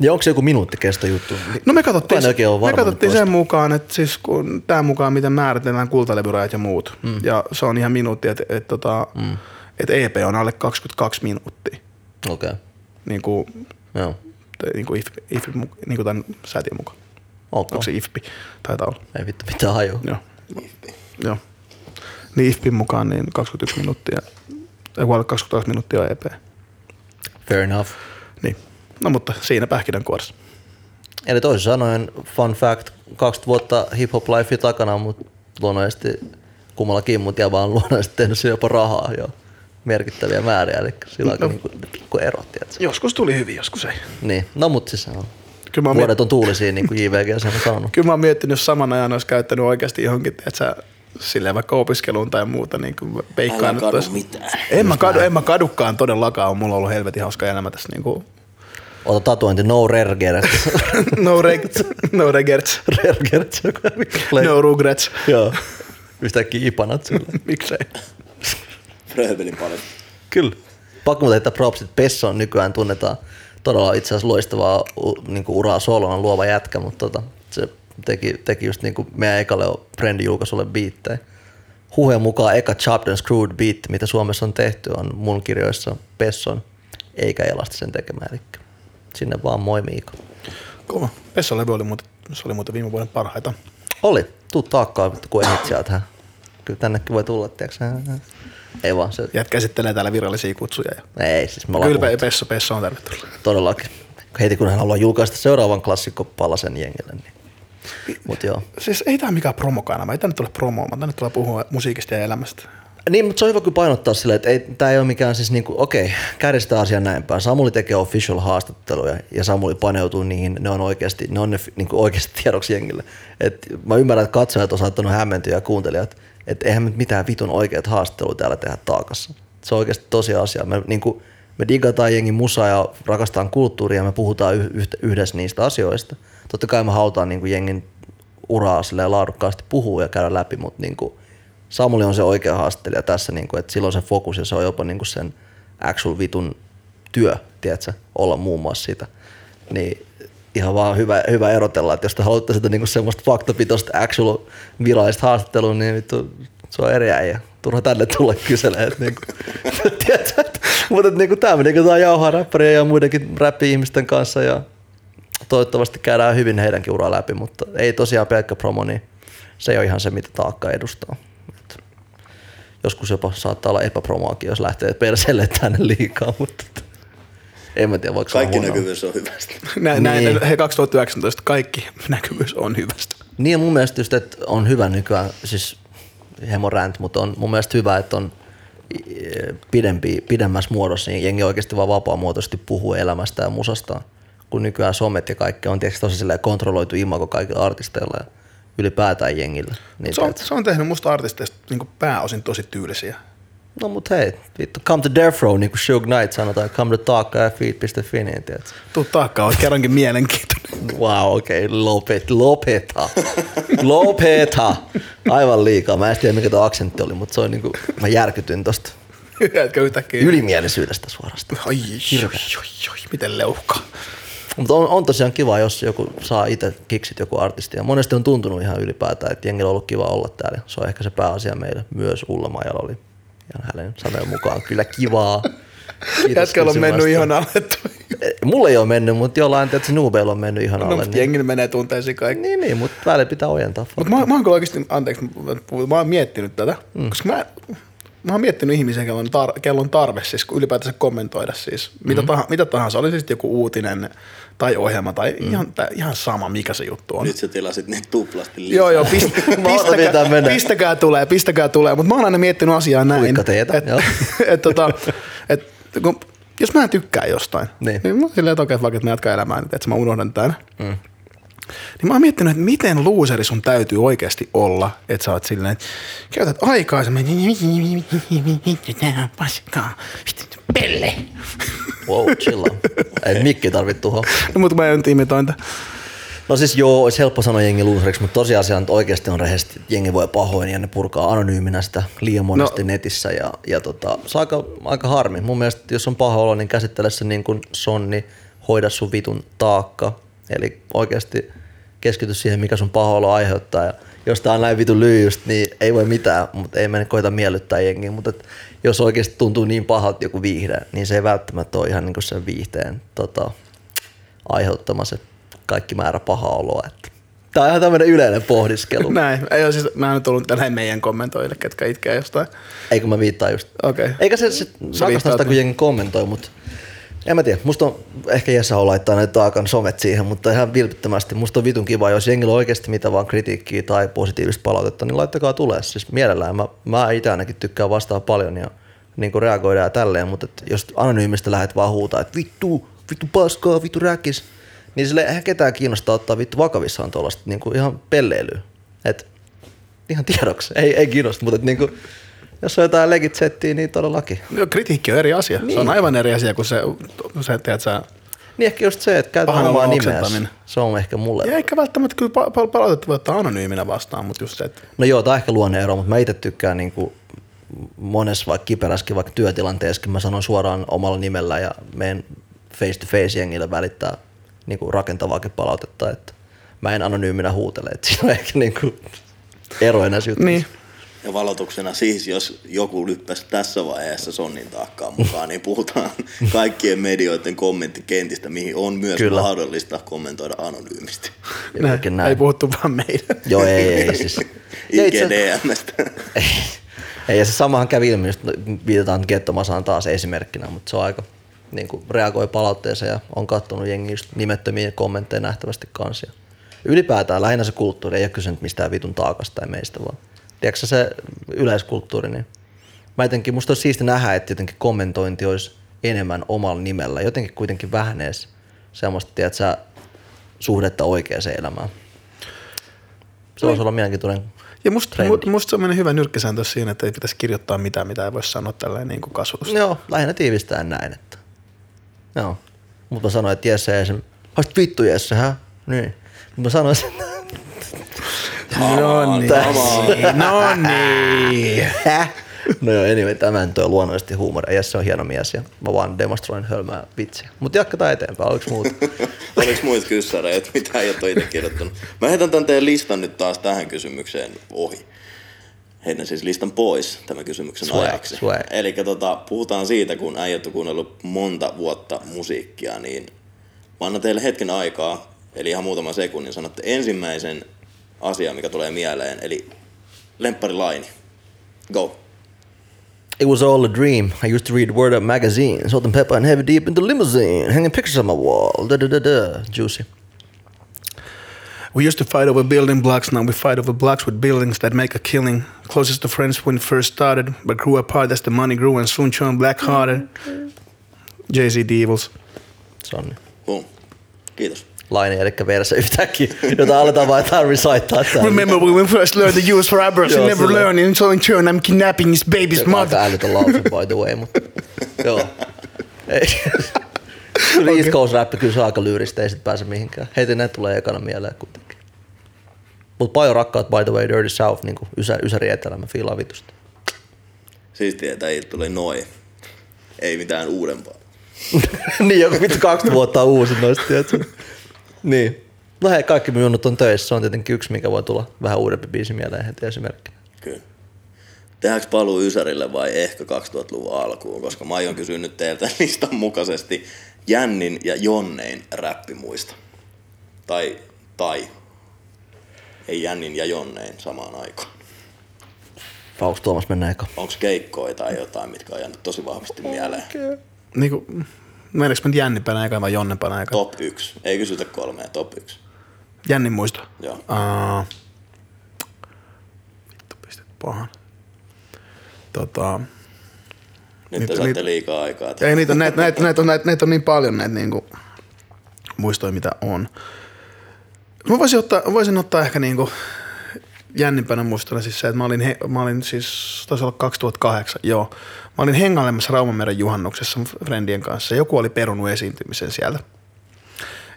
Ja onko se joku minuutti kesto juttu? No me katsottiin, me katsottiin sen mukaan, että siis kun tämän mukaan miten määritellään kultalevyrajat ja muut. Mm. Ja se on ihan minuutti, että et, tota, mm. et EP on alle 22 minuuttia. Okei. Okay. Niin kuin, Joo. niin kuin, if, if, niin kuin tämän säätiön mukaan. Ok. Onko se IFPI? Taitaa olla. Ei vittu mitään hajua. Joo. Joo. Niin IFPin mukaan niin 21 minuuttia, ei voi olla 22 minuuttia on EP. Fair enough. Niin. No mutta siinä pähkinänkuoressa. Eli toisin sanoen, fun fact, 20 vuotta hip-hop lifea takana, mutta luonnollisesti kummallakin, mutta ja vaan luonnollisesti tehnyt se jopa rahaa jo merkittäviä määriä, eli sillä No. niinku pikku ero, tiedätkö? Joskus tuli hyvin, joskus ei. Niin, no mutta siis se on. Kyllä Vuodet on tuulisia, niin kuin JVG on sanonut. [LAUGHS] Kyllä mä oon miettinyt, jos saman ajan olisi käyttänyt oikeasti johonkin, että sä silleen vaikka opiskeluun tai muuta niin kuin peikkaan. Älä kadu olisi- mitään. En mä, kadu, en mä kadukaan todellakaan, mulla on ollut helvetin hauska elämä tässä niin kuin, Ota tatuointi No Rerger. [LAUGHS] no, reg- no regrets, on play. no regrets. Joo. Yhtäkkiä ipanat sille. [LAUGHS] Miksei? Fröbelin paljon. Kyllä. Pakko muuten heittää propsit. Pesson nykyään tunnetaan todella itse asiassa loistavaa niinku uraa solona luova jätkä, mutta tota, se teki, teki just niinku meidän ekalle Brendi julkaisulle biittejä. Huheen mukaan eka Chopped and Screwed beat, mitä Suomessa on tehty, on mun kirjoissa Pesson eikä Elastisen tekemä. Eli sinne vaan moi Miiko. Kova. Pessan levy oli muuten, se oli muuten viime vuoden parhaita. Oli. Tuu taakkaan, kun ehdit sieltä. Kyllä tännekin voi tulla, tiiäksä. Ei vaan se. Jätkä esittelee täällä virallisia kutsuja. Ja... Ei, siis me ollaan Kyllä. Pesso, Pesso on tervetullut. Todellakin. Heti kun hän haluaa julkaista seuraavan klassikko Palasen jengille. Niin. Mut joo. Siis ei tää mikään promokanava, ei tänne tule promoamaan, tänne tulee puhua musiikista ja elämästä. Niin, mutta se on hyvä kyllä painottaa silleen, että ei, tämä ei ole mikään siis niinku, okei, kärjistä asian näin päin. Samuli tekee official haastatteluja ja Samuli paneutuu niihin, ne on oikeasti, ne on ne niinku oikeasti tiedoksi jengille. Et mä ymmärrän, että katsojat on saattanut hämmentyä ja kuuntelijat, että eihän me mitään vitun oikeat haastattelua täällä tehdä taakassa. Se on oikeasti tosi asia. Me, niinku, me digataan jengin musaa ja rakastaan kulttuuria ja me puhutaan yhdessä niistä asioista. Totta kai me halutaan niinku jengin uraa silleen laadukkaasti puhua ja käydä läpi, mutta niinku, Samuli on se oikea haastattelija tässä, niin kuin, että silloin se fokus ja se on jopa niin kuin sen actual vitun työ, tiedätkö, olla muun muassa sitä. Niin ihan vaan hyvä, hyvä erotella, että jos te haluatte sitä niin semmoista faktapitoista actual virallista haastattelua, niin vittu, se on eri äijä. Turha tänne tulla kyselemään. Että niin kuin, [LAUGHS] tiedätkö, että, mutta niin kuin, tämä meni kun jauhaa räppäriä ja muidenkin räppi-ihmisten kanssa ja toivottavasti käydään hyvin heidänkin uraa läpi, mutta ei tosiaan pelkkä promo, niin se ei ole ihan se, mitä taakka edustaa. Et joskus jopa saattaa olla epäpromoakin, jos lähtee perseelle tänne liikaa, mutta en mä tiedä, olla Kaikki näkyvyys on hyvästä. Näin, Niin. näin he 2019 kaikki [LAUGHS] näkyvyys on hyvästä. Niin ja mun mielestä just, että on hyvä nykyään, siis hemorant, mutta on mun mielestä hyvä, että on pidempi, pidemmässä muodossa, niin jengi oikeasti vaan vapaamuotoisesti puhuu elämästä ja musasta, kun nykyään somet ja kaikki on tietysti tosi kontrolloitu imago kaikilla artisteilla ja ylipäätään jengillä. Niin Se on, se on tehnyt musta artisteista niin pääosin tosi tyylisiä. No mut hei, vittu, come to death row, niin kuin Suge Knight sanotaan, come to taakka ja feet.fi, niin tiedätkö? Tuu taakkaan, oot kerrankin mielenkiintoinen. Wow, okei, okay, lopet, lopeta. lopeta. Aivan liikaa. Mä en tiedä, mikä tuo aksentti oli, mutta se on niinku, mä järkytyin tosta yhtäkkiä. ylimielisyydestä suorastaan. Ai, oi, oi, oi, miten leuhkaa. Mutta on, on, tosiaan kiva, jos joku saa itse kiksit joku artisti. Ja monesti on tuntunut ihan ylipäätään, että jengillä on ollut kiva olla täällä. Se on ehkä se pääasia meille. Myös Ulla Maijala oli ihan hänen sanojen mukaan kyllä kivaa. Jätkällä on mennyt ihan alle toi. Mulla ei ole mennyt, mutta jollain tietysti nuubeilla on mennyt ihan No, alle. mutta jengillä menee tunteisiin kaikki. Niin, niin, mutta välillä pitää ojentaa. Mutta mä, mä oon kyllä oikeasti, anteeksi, mä, mä oon miettinyt tätä, mm. koska mä, mä oon miettinyt ihmisiä, kello on, tar, kello on tarve siis ylipäätänsä kommentoida siis mitä, Mm-hmm. tahansa, mitä tahansa, oli sitten joku uutinen tai ohjelma tai mm. ihan, tää, ihan sama, mikä se juttu on. Nyt sä tilasit niin tuplasti lisää. Joo, joo, pist, [LAUGHS] pistäkää, pistäkää tulee, pistäkää tulee. Mutta mä oon aina miettinyt asiaa näin. Teetä, et, [LAUGHS] et, tota, et, kun, jos mä en tykkää jostain, Niin. niin, niin mä oon silleen, että okei, että vaikka että mä jatkan elämää, nyt, että mä unohdan tämän. Mm. Niin mä oon miettinyt, että miten looseri sun täytyy oikeasti olla, että sä oot silleen, että käytät aikaa, [LAUGHS] paskaa, pelle. Wow, chilla. Ei mikki tarvitse tuhoa. No, mutta mä en nyt imitointa. No siis joo, olisi helppo sanoa jengi loseriksi, mutta tosiasia on, että oikeasti on rehellisesti, että jengi voi pahoin ja ne purkaa anonyyminä sitä liian monesti no. netissä ja, ja tota, se on aika, aika harmi. Mun mielestä jos on paha olo, niin käsittele se niin kuin sonni, hoida sun vitun taakka. Eli oikeasti keskity siihen, mikä sun paha olo aiheuttaa. Ja jos tää on näin vitun lyijystä, niin ei voi mitään, mutta ei mene koita miellyttää jengiä. Mutta et, jos oikeasti tuntuu niin pahalta joku viihde, niin se ei välttämättä ole ihan niin kuin sen viihteen tota, aiheuttama se kaikki määrä pahaa oloa. Että. Tämä on ihan tämmöinen yleinen pohdiskelu. [LAUGHS] Näin. Ei ole siis, mä en nyt ollut tällä meidän kommentoille, ketkä itkee jostain. Eikö mä viittaa just. Okei. Eikä se, se viittaat sitä, kun jengi kommentoi, mutta en mä tiedä. Musta on, ehkä Jessa on laittaa näitä taakan somet siihen, mutta ihan vilpittömästi. Musta on vitun kiva, jos jengillä on oikeasti mitä vaan kritiikkiä tai positiivista palautetta, niin laittakaa tulee. Siis mielellään. Mä, mä itse ainakin tykkään vastaa paljon ja niin kuin reagoidaan ja tälleen, mutta et jos anonyymistä lähdet vaan huutaa, että vittu, vittu paskaa, vittu räkis, niin sille eihän ketään kiinnostaa ottaa vittu vakavissaan tuollaista niin kuin ihan pelleilyä. Et, ihan tiedoksi, ei, ei kiinnosta, mutta et niin kuin, jos on jotain legit settiä, niin todellakin. No, kritiikki on eri asia. Niin. Se on aivan eri asia kuin se, se tiedät sä, Niin ehkä just se, että käytetään Pahan omaa olon nimeä. oksentaminen. Se on ehkä mulle. ja eikä välttämättä kyllä pa- pa- palautetta voi ottaa anonyyminä vastaan, mutta just se, että No joo, tämä on ehkä luonneero, mutta mä itse tykkään niin kuin monessa vaikka kiperäskin vaikka työtilanteessakin mä sanon suoraan omalla nimellä ja meidän face to face jengille välittää niin kuin rakentavaakin palautetta, että mä en anonyyminä huutele, että siinä on ehkä niin kuin ero jutuissa. niin. Ja valotuksena siis, jos joku lyppäsi tässä vaiheessa Sonnin taakkaa mukaan, niin puhutaan [LAUGHS] kaikkien medioiden kommenttikentistä, mihin on myös Kyllä. Mahdollista kommentoida anonyymisti. Jotenkin näin. Ei puhuttu vaan meidän. Joo, ei, ei siis. [LAUGHS] Ja itse- IGDMstä. [LAUGHS] Ei, ja se samahan kävi ilmi, just viitataan Gettomasaan taas esimerkkinä, mutta se on aika niin kuin reagoi palautteeseen ja on katsonut jengi just nimettömiä kommentteja nähtävästi kanssa. Ylipäätään lähinnä se kulttuuri, ei ole kyse nyt mistään vitun taakasta tai meistä, vaan tiedätkö se yleiskulttuuri, niin mä jotenkin, musta olisi siisti nähdä, että jotenkin kommentointi olisi enemmän omalla nimellä, jotenkin kuitenkin vähän edes semmoista, tiedätkö sä, suhdetta oikeaan elämään. Se voisi olla mielenkiintoinen Ja musta, trendi. musta se on hyvä nyrkkisääntö siinä, että ei pitäisi kirjoittaa mitään, mitä ei voi sanoa tälleen niin kuin kasvutusta. Joo, lähinnä tiivistäen näin, että joo. Mutta mä sanoin, että Jesse ei sen, vittu Jesse, hä? Niin. Mutta mä sanoin, että No niin, no niin. Häh? No joo, anyway, tämä nyt on luonnollisesti huumoria. Jesse on hieno mies ja mä vaan demonstroin hölmää vitsiä. Mutta jatketaan eteenpäin, oliko muuta? [LAUGHS] Oliko muita kyssäreitä, mitä ei ole itse kirjoittanut? Mä heitän tämän teidän listan nyt taas tähän kysymykseen ohi. Heitän siis listan pois tämän kysymyksen Swag, ajaksi. swag. Eli tota, puhutaan siitä, kun äijät on kuunnellut monta vuotta musiikkia, niin mä annan teille hetken aikaa, eli ihan muutama sekunnin, sanotte ensimmäisen asian, mikä tulee mieleen, eli lempparilaini. Go. It was all a dream. I used to read Word Up magazine, salt and pepper and heavy deep in the limousine, hanging pictures on my wall. Da da da da. Juicy. We used to fight over building blocks, now we fight over blocks with buildings that make a killing. Closest to friends when first started, but grew apart as the money grew and soon turned black-hearted. Jay-Z Devils. Se on Boom. Kiitos. Laini, eli verse yhtäkkiä, jota aletaan vaan jotain täällä. Remember when we first learned the use rubbers, Joo, you never learn, and so in turn I'm kidnapping his baby's Se on mother. aika älytön lause, by the way, mutta [LAUGHS] joo. Ei. Kyllä East Coast Rap, kyllä se on aika lyyristä, ei sit pääse mihinkään. Heti ne tulee ekana mieleen kuitenkin. Mut paljon rakkaat, by the way, Dirty South, niin ysä, Ysäri Etelä, mä fiilaan vitusta. Siistiä, että ei tuli noin. Ei mitään uudempaa. [LAUGHS] niin, joku vittu kaksi vuotta on uusi noista, tiedätkö? Niin. No hei, kaikki minut on töissä, se on tietenkin yksi, mikä voi tulla vähän uudempi biisi mieleen heti esimerkkinä. Kyllä. Tehdäänkö paluu Ysärille vai ehkä 2000-luvun alkuun? Koska mä aion kysyä nyt teiltä [LAUGHS] listan mukaisesti Jännin ja Jonnein räppimuista. Tai, tai ei Jännin ja Jonnein samaan aikaan. Fauks Tuomas mennään eka. Onko keikkoja tai jotain, mitkä on jäänyt tosi vahvasti mieleen? Niinku, meneekö nyt jännipänä eka vai jonnepänä eka? Top 1. Ei kysytä kolmea, top 1. Jännin muisto. Joo. Uh, vittu pistit pahan. Tota, Nyt Niitä- te saatte niitä- liikaa aikaa. ei niitä, näitä, näitä, näitä, on, näitä, näitä on niin paljon näitä niinku, muistoja, mitä on. Mä voisin ottaa, voisin ottaa ehkä niinku jännimpänä muistona siis se, että mä olin, he, mä olin siis, taisi olla 2008, joo. Mä olin hengailemassa Raumameren juhannuksessa friendien kanssa. Joku oli perunut esiintymisen siellä.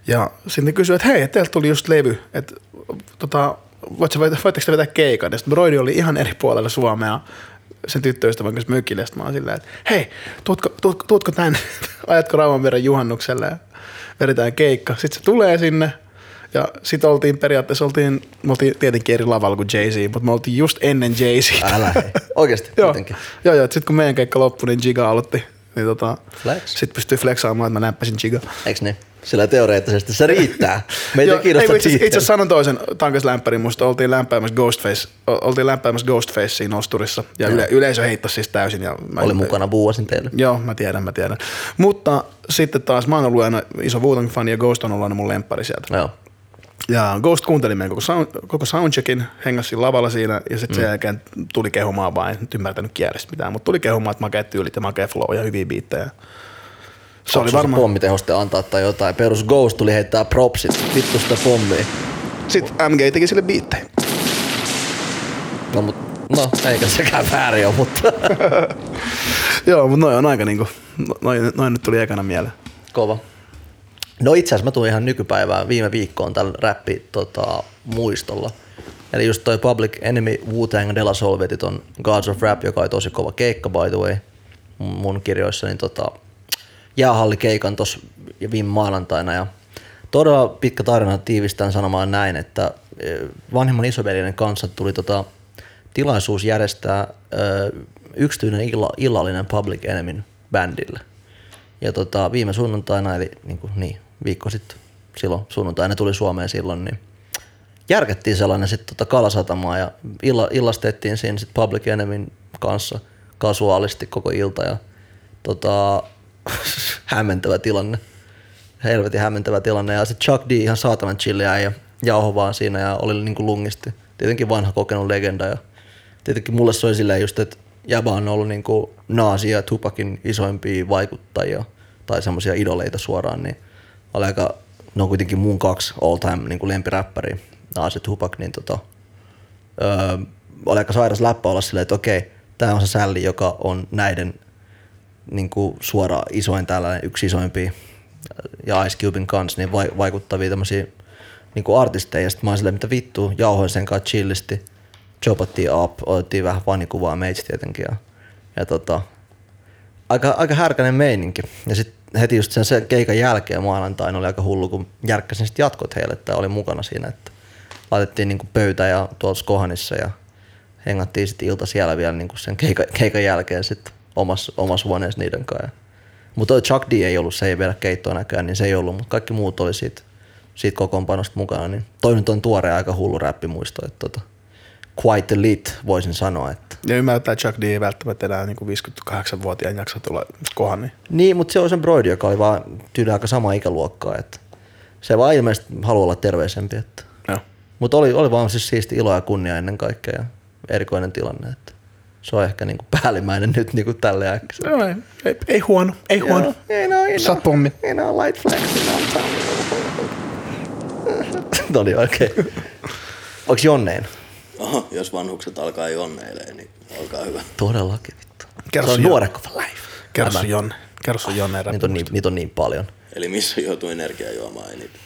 Ja sitten kysyi, että hei, teiltä tuli just levy, että tota, voitteko te vetää keikan? Ja sitten oli ihan eri puolella Suomea sen tyttöystävän kanssa mökille. Ja sit mä olin silleen, että hei, tuutko, tuutko, tuutko tänne, [LAUGHS] ajatko Raumanmeren juhannukselle vedetään keikka. Sitten se tulee sinne ja sitten oltiin periaatteessa, oltiin, me oltiin tietenkin eri lavalla kuin Jay-Z, mutta me oltiin just ennen Jay-Z. Älä hei. [LAUGHS] Oikeesti, joo, kuitenkin. joo, joo. Sitten kun meidän keikka loppui, niin Giga aloitti. Niin tota, Flex. Sitten pystyi flexaamaan, että mä näppäsin Giga. Eiks niin? Sillä teoreettisesti se riittää. Meitä Joo, ei kiinnosta ei, itse, itse sanon toisen tankaslämpärin, musta oltiin lämpäämässä Ghostface, oltiin lämpäämässä Ghostfacea nosturissa ja yle, yleisö heittasi siis täysin. Ja mä, Oli mukana buuasin teille. Joo, mä tiedän, mä tiedän. Mutta sitten taas mä oon ollut aina iso wu fani ja Ghost on ollut aina mun lemppari sieltä. Joo. Ja Ghost kuunteli meidän koko, sound, koko soundcheckin, hengasi lavalla siinä ja sitten mm. sen jälkeen tuli kehumaan vaan, en nyt ymmärtänyt kielestä mitään, mutta tuli kehumaan, että makeat tyylit ja makea flow ja hyviä biittejä. Se oli varmaan. pommitehoste antaa tai jotain. Perus Ghost tuli heittää propsit. Vittu sitä pommia. Sitten MG teki sille biittejä. No, mut, no eikä sekään väärin ole, mutta [LAUGHS] Joo, mutta noin on aika niinku, noin, noin nyt tuli ekana mieleen. kova. No itse asiassa mä tulin ihan nykypäivään viime viikkoon tällä räppi tota, muistolla. Eli just toi Public Enemy Wu-Tang De La Soul Gods of Rap, joka oli tosi kova keikka by the way mun kirjoissa, niin tota, jäähallikeikan tossa viime maanantaina ja todella pitkä tarina tiivistään sanomaan näin, että eh, vanhemman isoveljeni kanssa tuli tota tilaisuus järjestää ö, yksityinen illa, illallinen Public Enemyn bändille. Ja tota, viime sunnuntaina, eli niin, kuin, niin viikko sitten, silloin sunnuntaina tuli Suomeen silloin, niin järkettiin sellainen sitten tota Kalasatamaa ja illa, illastettiin siinä sitten Public Enemyn kanssa kasuaalisti koko ilta ja tota, [LAUGHS] hämmentävä tilanne. Helvetin hämmentävä tilanne ja sitten Chuck D ihan saatanan chilliä ja jauho vaan siinä ja oli niinku lungisti. Tietenkin vanha kokenut legenda ja tietenkin mulle soi silleen just, että Jäbä on ollut niinku Naasi ja Tupakin isoimpia vaikuttajia tai semmoisia idoleita suoraan, niin oli aika, ne on kuitenkin mun kaksi all time niin lempiräppäriä, Naasi ja Tupac, niin tota, öö, oli aika sairas läppä olla silleen, että okei, tämä on se sälli, joka on näiden niin kuin suora isoin tällainen, yksi isoimpia ja Ice Cubein kanssa niin vai, vaikuttavia tämmöisiä niin kuin artisteja. Sitten mä oon silleen, mitä vittu, jauhoin sen kanssa chillisti. Jobottiin up, otettiin vähän vanikuvaa meitä tietenkin. Ja, ja tota, aika, aika härkänen meininki. Ja sitten heti just sen, sen keikan jälkeen maanantaina oli aika hullu, kun järkkäsin sitten jatkot heille, että oli mukana siinä, että laitettiin niin kuin pöytä ja tuolla Skohanissa ja hengattiin sitten ilta siellä vielä niin kuin sen keikan, keikan jälkeen sitten omassa, omassa huoneessa niiden kanssa. Mutta toi Chuck D ei ollut, se ei vedä keittoa näkään, niin se ei ollut, mutta kaikki muut oli siitä, siitä kokoonpanosta mukana. Niin toi nyt on tuore aika hullu räppimuisto, että tota, quite elite voisin sanoa. Että. Ja ymmärtää, että Chuck D ei välttämättä enää niin 58-vuotiaan jaksa tulla kohan. Niin. Niin, mutta se on sen Brody, joka oli vaan tyyli aika sama ikäluokkaa. Että se vaan ilmeisesti haluaa olla terveisempi. Että. Joo. Mutta oli, oli vaan siis siisti ilo ja kunnia ennen kaikkea ja erikoinen tilanne. Että se on ehkä niinku päällimmäinen nyt niinku tälle äkkiä. Joo, ei, ei, ei, huono, ei huono. Ei no, ei pommi. Ei no, light flags. no niin, [LAUGHS] okei. Okay. [LAUGHS] Onks Jonneen? Oho, jos vanhukset alkaa jonneilee, niin olkaa hyvä. Todellakin vittu. Kerro se on for life. Sun Jonne. Kerro sun Jonne Niitä on, niin, niitä on niin paljon. Eli missä joutuu energiajuomaan eniten?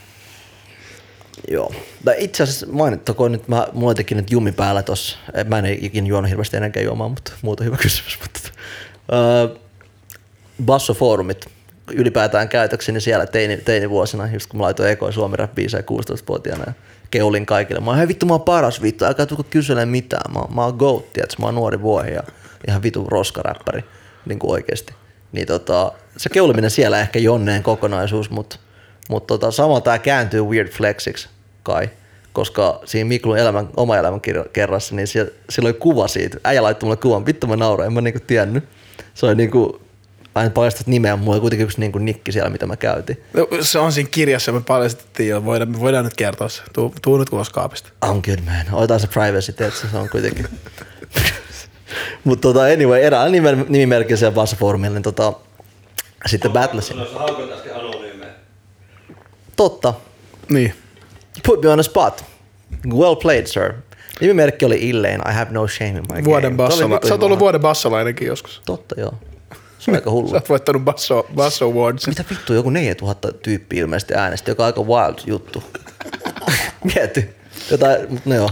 Joo. Tai itse asiassa mainittakoon nyt, mä, mulla teki nyt jumi päällä tossa. Eh, Mä en ikinä juonut hirveästi energiajuomaa, mutta muuta hyvä kysymys. Mutta, öö, Bassofoorumit ylipäätään käytökseni siellä teini, teinivuosina, just kun mä laitoin ekoin suomi rap 16-vuotiaana ja keulin kaikille. Mä oon, hei vittu, mä oon paras vittu, älkää tulko kyselemään mitään. Mä, mä oon goat, tiiätkö, mä oon nuori vuohi ja ihan vitu roskaräppäri, niin kuin oikeesti. Niin tota, se keuliminen siellä ehkä Jonneen kokonaisuus, mutta mut tota, samalla tää kääntyy weird flexiksi kai, koska siinä Miklun elämän, oma elämän kerrassa, niin siellä, siellä oli kuva siitä. Äijä laittoi mulle kuvan, vittu mä nauroin, en mä niinku tiennyt. Se oli niinku, aina paljastat nimeä, mulla oli kuitenkin yksi niinku nikki siellä, mitä mä käytin. No, Se on siinä kirjassa, me paljastettiin jo. Voidaan, me voidaan nyt kertoa se. Tuu, tuu nyt ulos kaapista. I'm good man. Otetaan se privacy, tiedätkö, se on kuitenkin. [LAUGHS] Mutta tota, anyway, erään nimen, nimimerkin siellä Bassofoorumilla, niin tota, sitten battlesin. Totta. Niin. Put me on the spot. Well played, sir. Nimimerkki oli Illein. I have no shame in my Vuoden game. Vittu Sä oot ollut vuoden bassolainenkin joskus. Totta, joo. Se on aika hullu. Sä oot voittanut basso, basso awardsin. Mitä vittu, joku 4000 tyyppiä ilmeisesti äänesti, joka on aika wild juttu. [LAUGHS] Mieti. Jotain, no joo.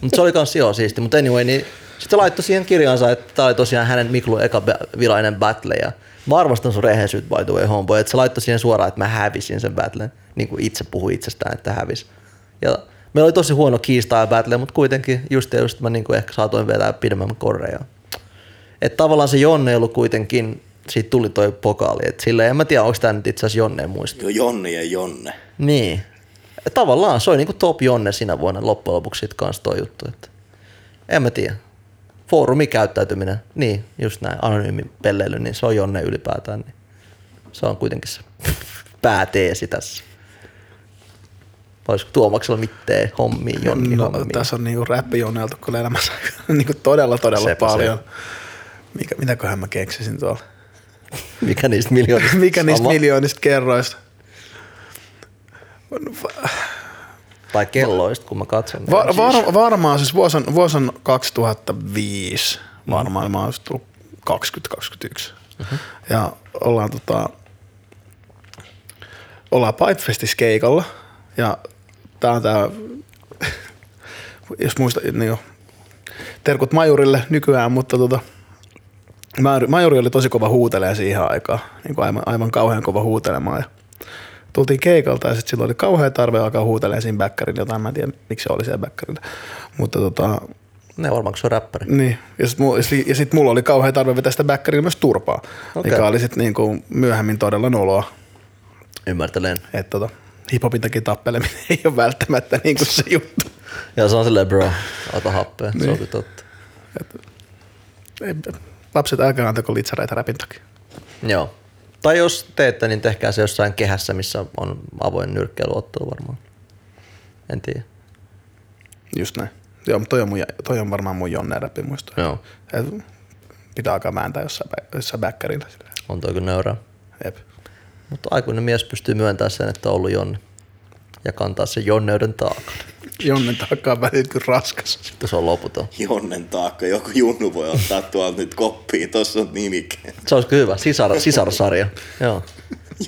Mutta se oli kans joo siisti. Mutta anyway, niin sitten laittoi siihen kirjaansa, että tämä oli tosiaan hänen Miklun eka virallinen battle. Ja mä arvostan sun rehellisyyttä by the way, homeboy. Että se laittoi siihen suoraan, että mä hävisin sen battlen. Niin kuin itse puhui itsestään, että hävis. Ja meillä oli tosi huono kiistaa ja battle, mutta kuitenkin just ja just mä niin kuin ehkä saatoin vetää pidemmän korreja. Että tavallaan se Jonne ei ollut kuitenkin, siitä tuli toi pokaali. Että silleen, en mä tiedä, onko tämä nyt itse asiassa Jonneen muisto. Jo Jonni ja Jonne. Niin. Et tavallaan se oli niinku top Jonne sinä vuonna loppujen lopuksi sit kans toi juttu. Että en mä tiedä. Foorumi käyttäytyminen, niin just näin, anonyymi pelleily, niin se on Jonne ylipäätään. Niin se on kuitenkin se [LAUGHS] pääteesi tässä. Olisiko Tuomaksella mitään hommia, Jonni No, hommia? tässä on niinku räppi juoneltu kyllä elämässä [LAUGHS] niinku todella, todella Sepä se. Mikä, mitäköhän mä keksisin tuolla? Mikä niistä miljoonista? [LAUGHS] Mikä niistä Sama? miljoonista kerroista? Tai kelloista, kun mä katson. Va- var- varmaan siis vuosi on, vuosi on 2005, varmaan mä oon just tullut 2021. Mhm. Ja ollaan tota, ollaan Pipefestis keikalla ja tää on tää, [LAUGHS] jos muista, niin jo, terkut Majurille nykyään, mutta tota, Majuri- oli tosi kova huutelee siihen aikaan, niin kuin aivan, aivan kauhean kova huutelemaan. Ja tultiin keikalta ja sitten silloin oli kauhea tarve alkaa huutelemaan siinä bäkkärillä jotain. Mä en tiedä, miksi se oli siellä bäkkärillä. Mutta tota, Ne varmaan, se on räppäri. Niin, ja sitten mulla, ja sit mulla oli kauhean tarve vetää sitä backerilla myös turpaa, okay. mikä oli sitten niinku myöhemmin todella noloa. Ymmärtelen. Että tota, hiphopin takia tappeleminen [LAUGHS] ei ole välttämättä niinku se juttu. Ja se on silleen, bro, ota happea. Se on kyllä totta. Ei, lapset, älkää antako litsareita räpin takia. Joo. Tai jos teette, niin tehkää se jossain kehässä, missä on avoin nyrkkeilyottelu varmaan. En tiedä. Just näin. Joo, mutta toi on, mun, toi on varmaan mun Jonne räppi muisto. Joo. Et Pitää alkaa vääntää jossain, jossain silleen. On toi kyllä nöyrää. Jep. Mutta aikuinen mies pystyy myöntämään sen, että on ollut Jonni. Ja kantaa sen Jonneyden taakan. Jonnen taakka on välillä kyllä raskas. Sitten se on loputon. Jonnen taakka. Joku junnu voi ottaa tuolta nyt koppia. Tossa on nimike. Se olisi kyllä hyvä. Sisar, [LAUGHS] sisarsarja. Joo.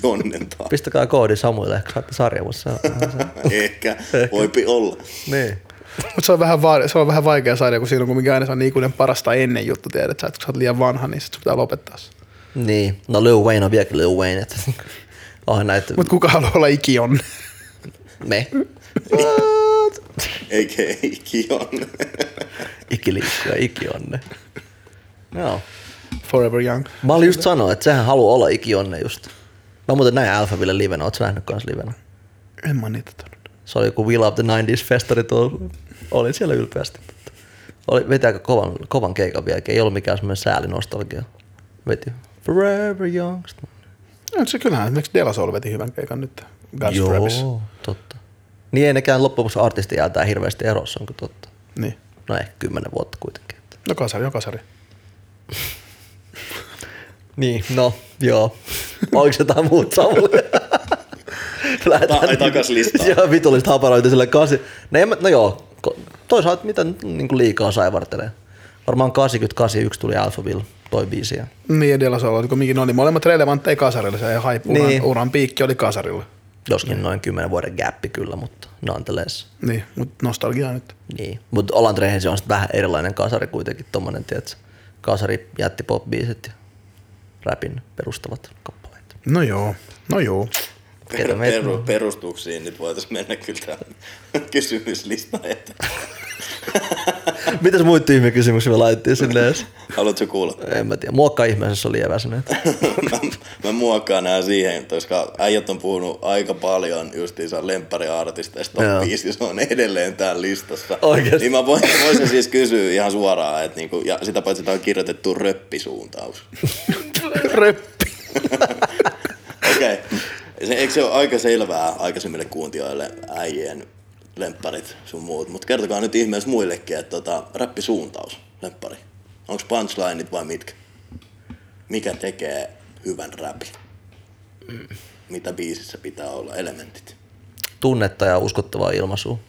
Jonnen taakka. Pistäkää koodi Samuille, ehkä saatte sarja, mutta se on se. Ehkä. Voipi olla. Niin. Mutta se, on vähän va- se on vähän vaikea sarja, kun siinä on kumminkin aina se on niin ikuinen parasta ennen juttu, tiedät sä, että kun sä oot liian vanha, niin sit sun pitää lopettaa se. Niin. No Lil Wayne on vieläkin Lil Wayne. Että [LAUGHS] onhan näitä Mutta kuka haluaa olla ikion? Me. Eikä Jonne. Ikiliikkuja, ikionne. Joo. Forever Young. Mä olin just sanoa, että sehän haluaa olla ikionne just. Mä muuten näin Alphaville livenä, ootko sä nähnyt kans livenä? En mä niitä todennut. Se oli joku Will of the 90s festari tuolla. Olin siellä ylpeästi. Oli, veti aika kovan, kovan keikan vieläkin. Ei ollut mikään semmoinen sääli nostalgia. Veti Forever Young. No, se kyllähän esimerkiksi De La Soul veti hyvän keikan nyt. Guns. Joo, totta. Niin ei nekään loppujen artisti jäätää hirveästi erossa, onko totta? Niin. No ehkä kymmenen vuotta kuitenkin. No kasari on kasari. [LAUGHS] Niin, no joo. Oliko jotain muuta Samulle? Ta- ai, takas listaan. [LAUGHS] Joo, vitullista haparoita sille kasi. No, en mä- no joo, ko- toisaalta mitä nyt niin kuin liikaa saivartelee. Varmaan 88 tuli Alphaville, toi biisi. ja- Niin La Soul oli kumminkin, ne oli molemmat relevantteja kasarille. Se hype uran, Niin. uran piikki oli kasarilla. Joskin noin 10 vuoden gappi kyllä, mutta nonetheless. Niin, mutta nostalgia nyt. Niin. Mutta Olan Rehensä on vähän erilainen kasari kuitenkin, tommonen, tiedätkö? Kasari jätti pop-biisit ja rapin perustavat kappaleet. No joo, no joo. Per, meitä- peru, perustuksiin nyt voitaisiin mennä kyllä tämän [LAUGHS] kysymyslistan eteen. [LAUGHS] Mitäs muita tyhmiä kysymyksiä me laitettiin sinne edes? Haluatko kuulla? En mä tiedä. Muokkaa ihmeessä, liian väsyneet. [LAUGHS] mä, mä muokkaan nää siihen, koska äijät on puhunut aika paljon justiinsa lemppariartisteista top 5, se on edelleen täällä listassa. Oikeesti? Niin mä voin, voisin siis kysyä ihan suoraan, että niinku, ja sitä paitsi tämä on kirjoitettu röppisuuntaus. Röppi. Eikö se ole aika selvää aikaisemmille kuuntelijoille äijien lempparit sun muut, mutta kertokaa nyt ihmeessä muillekin, että tota, räppisuuntaus, lemppari. Onko punchlineit vai mitkä? Mikä tekee hyvän räpin? Mitä biisissä pitää olla, elementit? Tunnetta ja uskottavaa ilmaisua.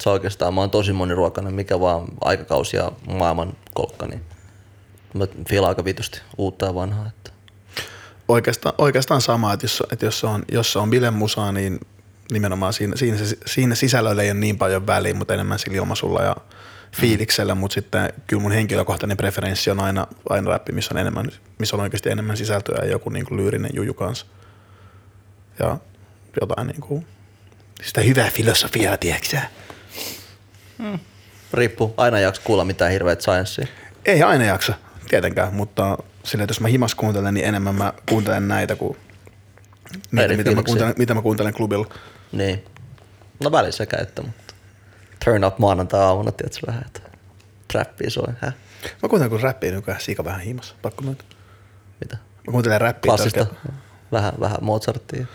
Se oikeastaan, mä oon tosi moniruokainen, mikä vaan aikakausi ja maailman kolkka, niin mä aika vitusti uutta ja vanhaa. Että. Oikeastaan, oikeastaan sama, että jos, että jos, se on, jos se on bilemusaa, niin nimenomaan siinä, siinä, se- siinä sisällöllä ei ole niin paljon väliä, mutta enemmän sillä ilmaisulla ja fiiliksellä, mutta sitten kyllä mun henkilökohtainen preferenssi on aina, aina räppi, missä on, enemmän, missä on oikeasti enemmän sisältöä ja joku niin kuin lyyrinen juju kanssa. Ja jotain niin kuin, sitä hyvää filosofiaa, tiedätkö sä? Riippuu, aina jaksa kuulla mitään hirveät sciencea. Ei aina jaksa, tietenkään, mutta sillä, että jos mä himas kuuntelen, niin enemmän mä kuuntelen näitä kuin niitä, mitä mä, kuuntelen, mitä mä kuuntelen klubilla. Niin. No välissä sekä että, mutta turn up maanantai-aamuna, tiedätkö vähän, että trappia soi, häh? Mä kuuntelen kun räppiä nykyään siika vähän himas, pakko myöntää. Mitä? Mä kuuntelen räppiä. Klassista. Vähän, vähän Mozartia.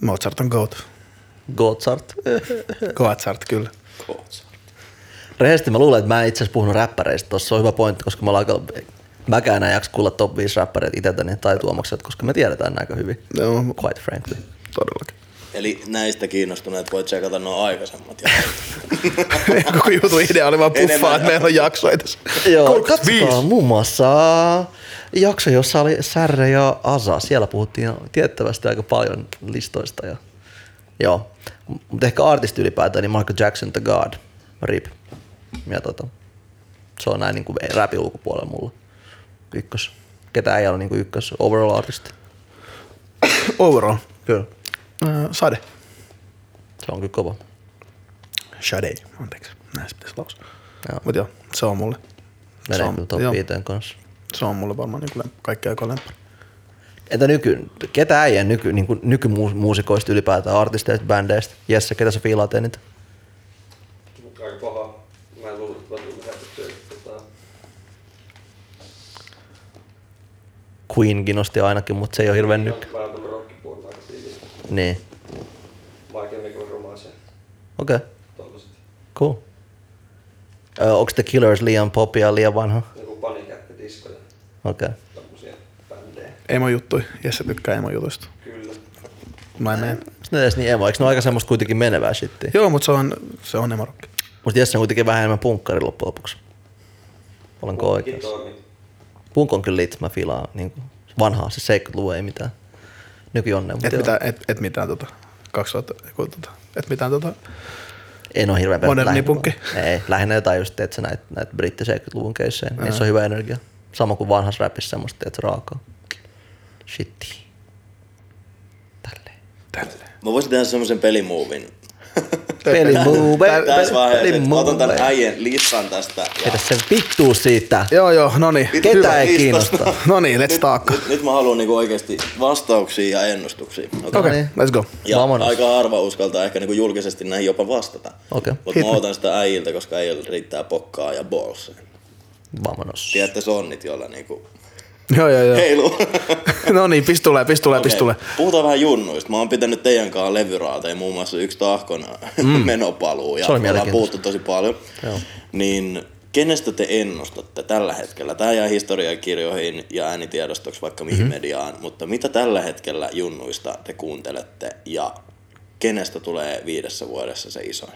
Mozart on goat. Gozart. [LAUGHS] Goatsart kyllä. Rehellisesti mä luulen, että mä en itse asiassa puhunut räppäreistä. Tuossa on hyvä pointti, koska mä aika... Mäkään enää jaksa kuulla top 5 räppäreitä itseltäni tai tuomakset, koska me tiedetään aika hyvin. Joo, Quite frankly. todellakin. Eli näistä kiinnostuneet voi tsekata nuo aikaisemmat. [LAUGHS] Koko jutun idea oli vaan puffaa, Enemmän. että meillä on jaksoja tässä. Joo, 35. katsotaan muun muassa jakso, jossa oli Särre ja Asa. Siellä puhuttiin tiettävästi aika paljon listoista. Ja, joo, mutta ehkä artisti ylipäätään, niin Michael Jackson, The God, RIP. Ja tota, se on näin niin kuin rapin ulkopuolella mulla. Ykkös. Ketä ei ole niin kuin ykkös overall artisti. Overall. Kyllä. Äh, Sade. Se on kyllä kova. Sade, anteeksi. Näin se pitäisi lausua. Mutta joo, se on mulle. se Menee on, kyllä top joo, 5 kanssa. se on mulle varmaan niin kuin kaikki aikojen lemppari. Entä nyky, ketä äijän nyky, niin kuin nykymuusikoista ylipäätään, artisteista, bändeistä? Jesse, ketä sä fiilaat eniten? Aika paha. Mä en luullut, että mä tulin lähetettyä. Tota, Queen kiinnosti ainakin, mutta se ei ole hirveän nyky. Niin. Michael Nicol Romance Okei, okay. tollaset. cool. Ö, onko The Killers liian popia, liian vanha? Joku Panic at the Disco ja Okei. Okay. tommosia bändejä. Emo juttui. Jesse tykkää emo jutuista. Kyllä. Mä en mene. Ne edes niin emo, eikö ne ole aika semmoista kuitenkin menevää shittiä? Joo, mutta se on, se on emo rocki. Mutta Jesse on kuitenkin vähän enemmän punkkari loppujen lopuksi. Olenko oikeassa? Toimii. Punk on kyllä mä fiilaan niin vanhaa, se 70-luvun ei mitään nykyonnea. Et, mitään, et, et mitään tota, 2000, joku tota, et mitään tota, En ole hirveän Moderni lähinnä- punkki. [LAUGHS] Ei, lähinnä jotain just, että näitä, näitä britti 70-luvun keissejä. Niissä on hyvä energia. Sama kuin vanhassa rapissa semmoista, että raakaa. Shitti. Tälleen. tälleen. Mä voisin tehdä semmoisen pelimuovin. Pelimove, Tässä vaiheessa, otan tän äijän listan tästä. Ja Heitä sen vittuu siitä. Joo, joo, no niin. Ketä hyvä ei kiinnosta? [LAUGHS] No niin, let's Nyt, talk. nyt, nyt mä haluan niinku oikeasti vastauksia ja ennustuksia. Okay. Okei, okay, niin. let's go. Ja Vamonos. aika harva uskaltaa ehkä niinku julkisesti näihin jopa vastata. Okei. Mutta mä otan sitä äijiltä, koska äijillä riittää pokkaa ja balls. Vamonos. Tiedätte sonnit, joilla niinku Joo, joo, joo. heiluu. [LAUGHS] no niin, pis tulee, pis tulee, pis Okei, tulee. Puhutaan vähän junnuista. Mä oon pitänyt teidän kanssa levyraateja, muun muassa yksi tahkon [LAUGHS] mm. menopaluu. Ja Se oli ollaan puhuttu tosi paljon. Joo. Niin kenestä te ennustatte tällä hetkellä? Tämä jää historiakirjoihin ja äänitiedostoksi vaikka mihin mm-hmm. mediaan, mutta mitä tällä hetkellä junnuista te kuuntelette ja kenestä tulee viidessä vuodessa se isoin?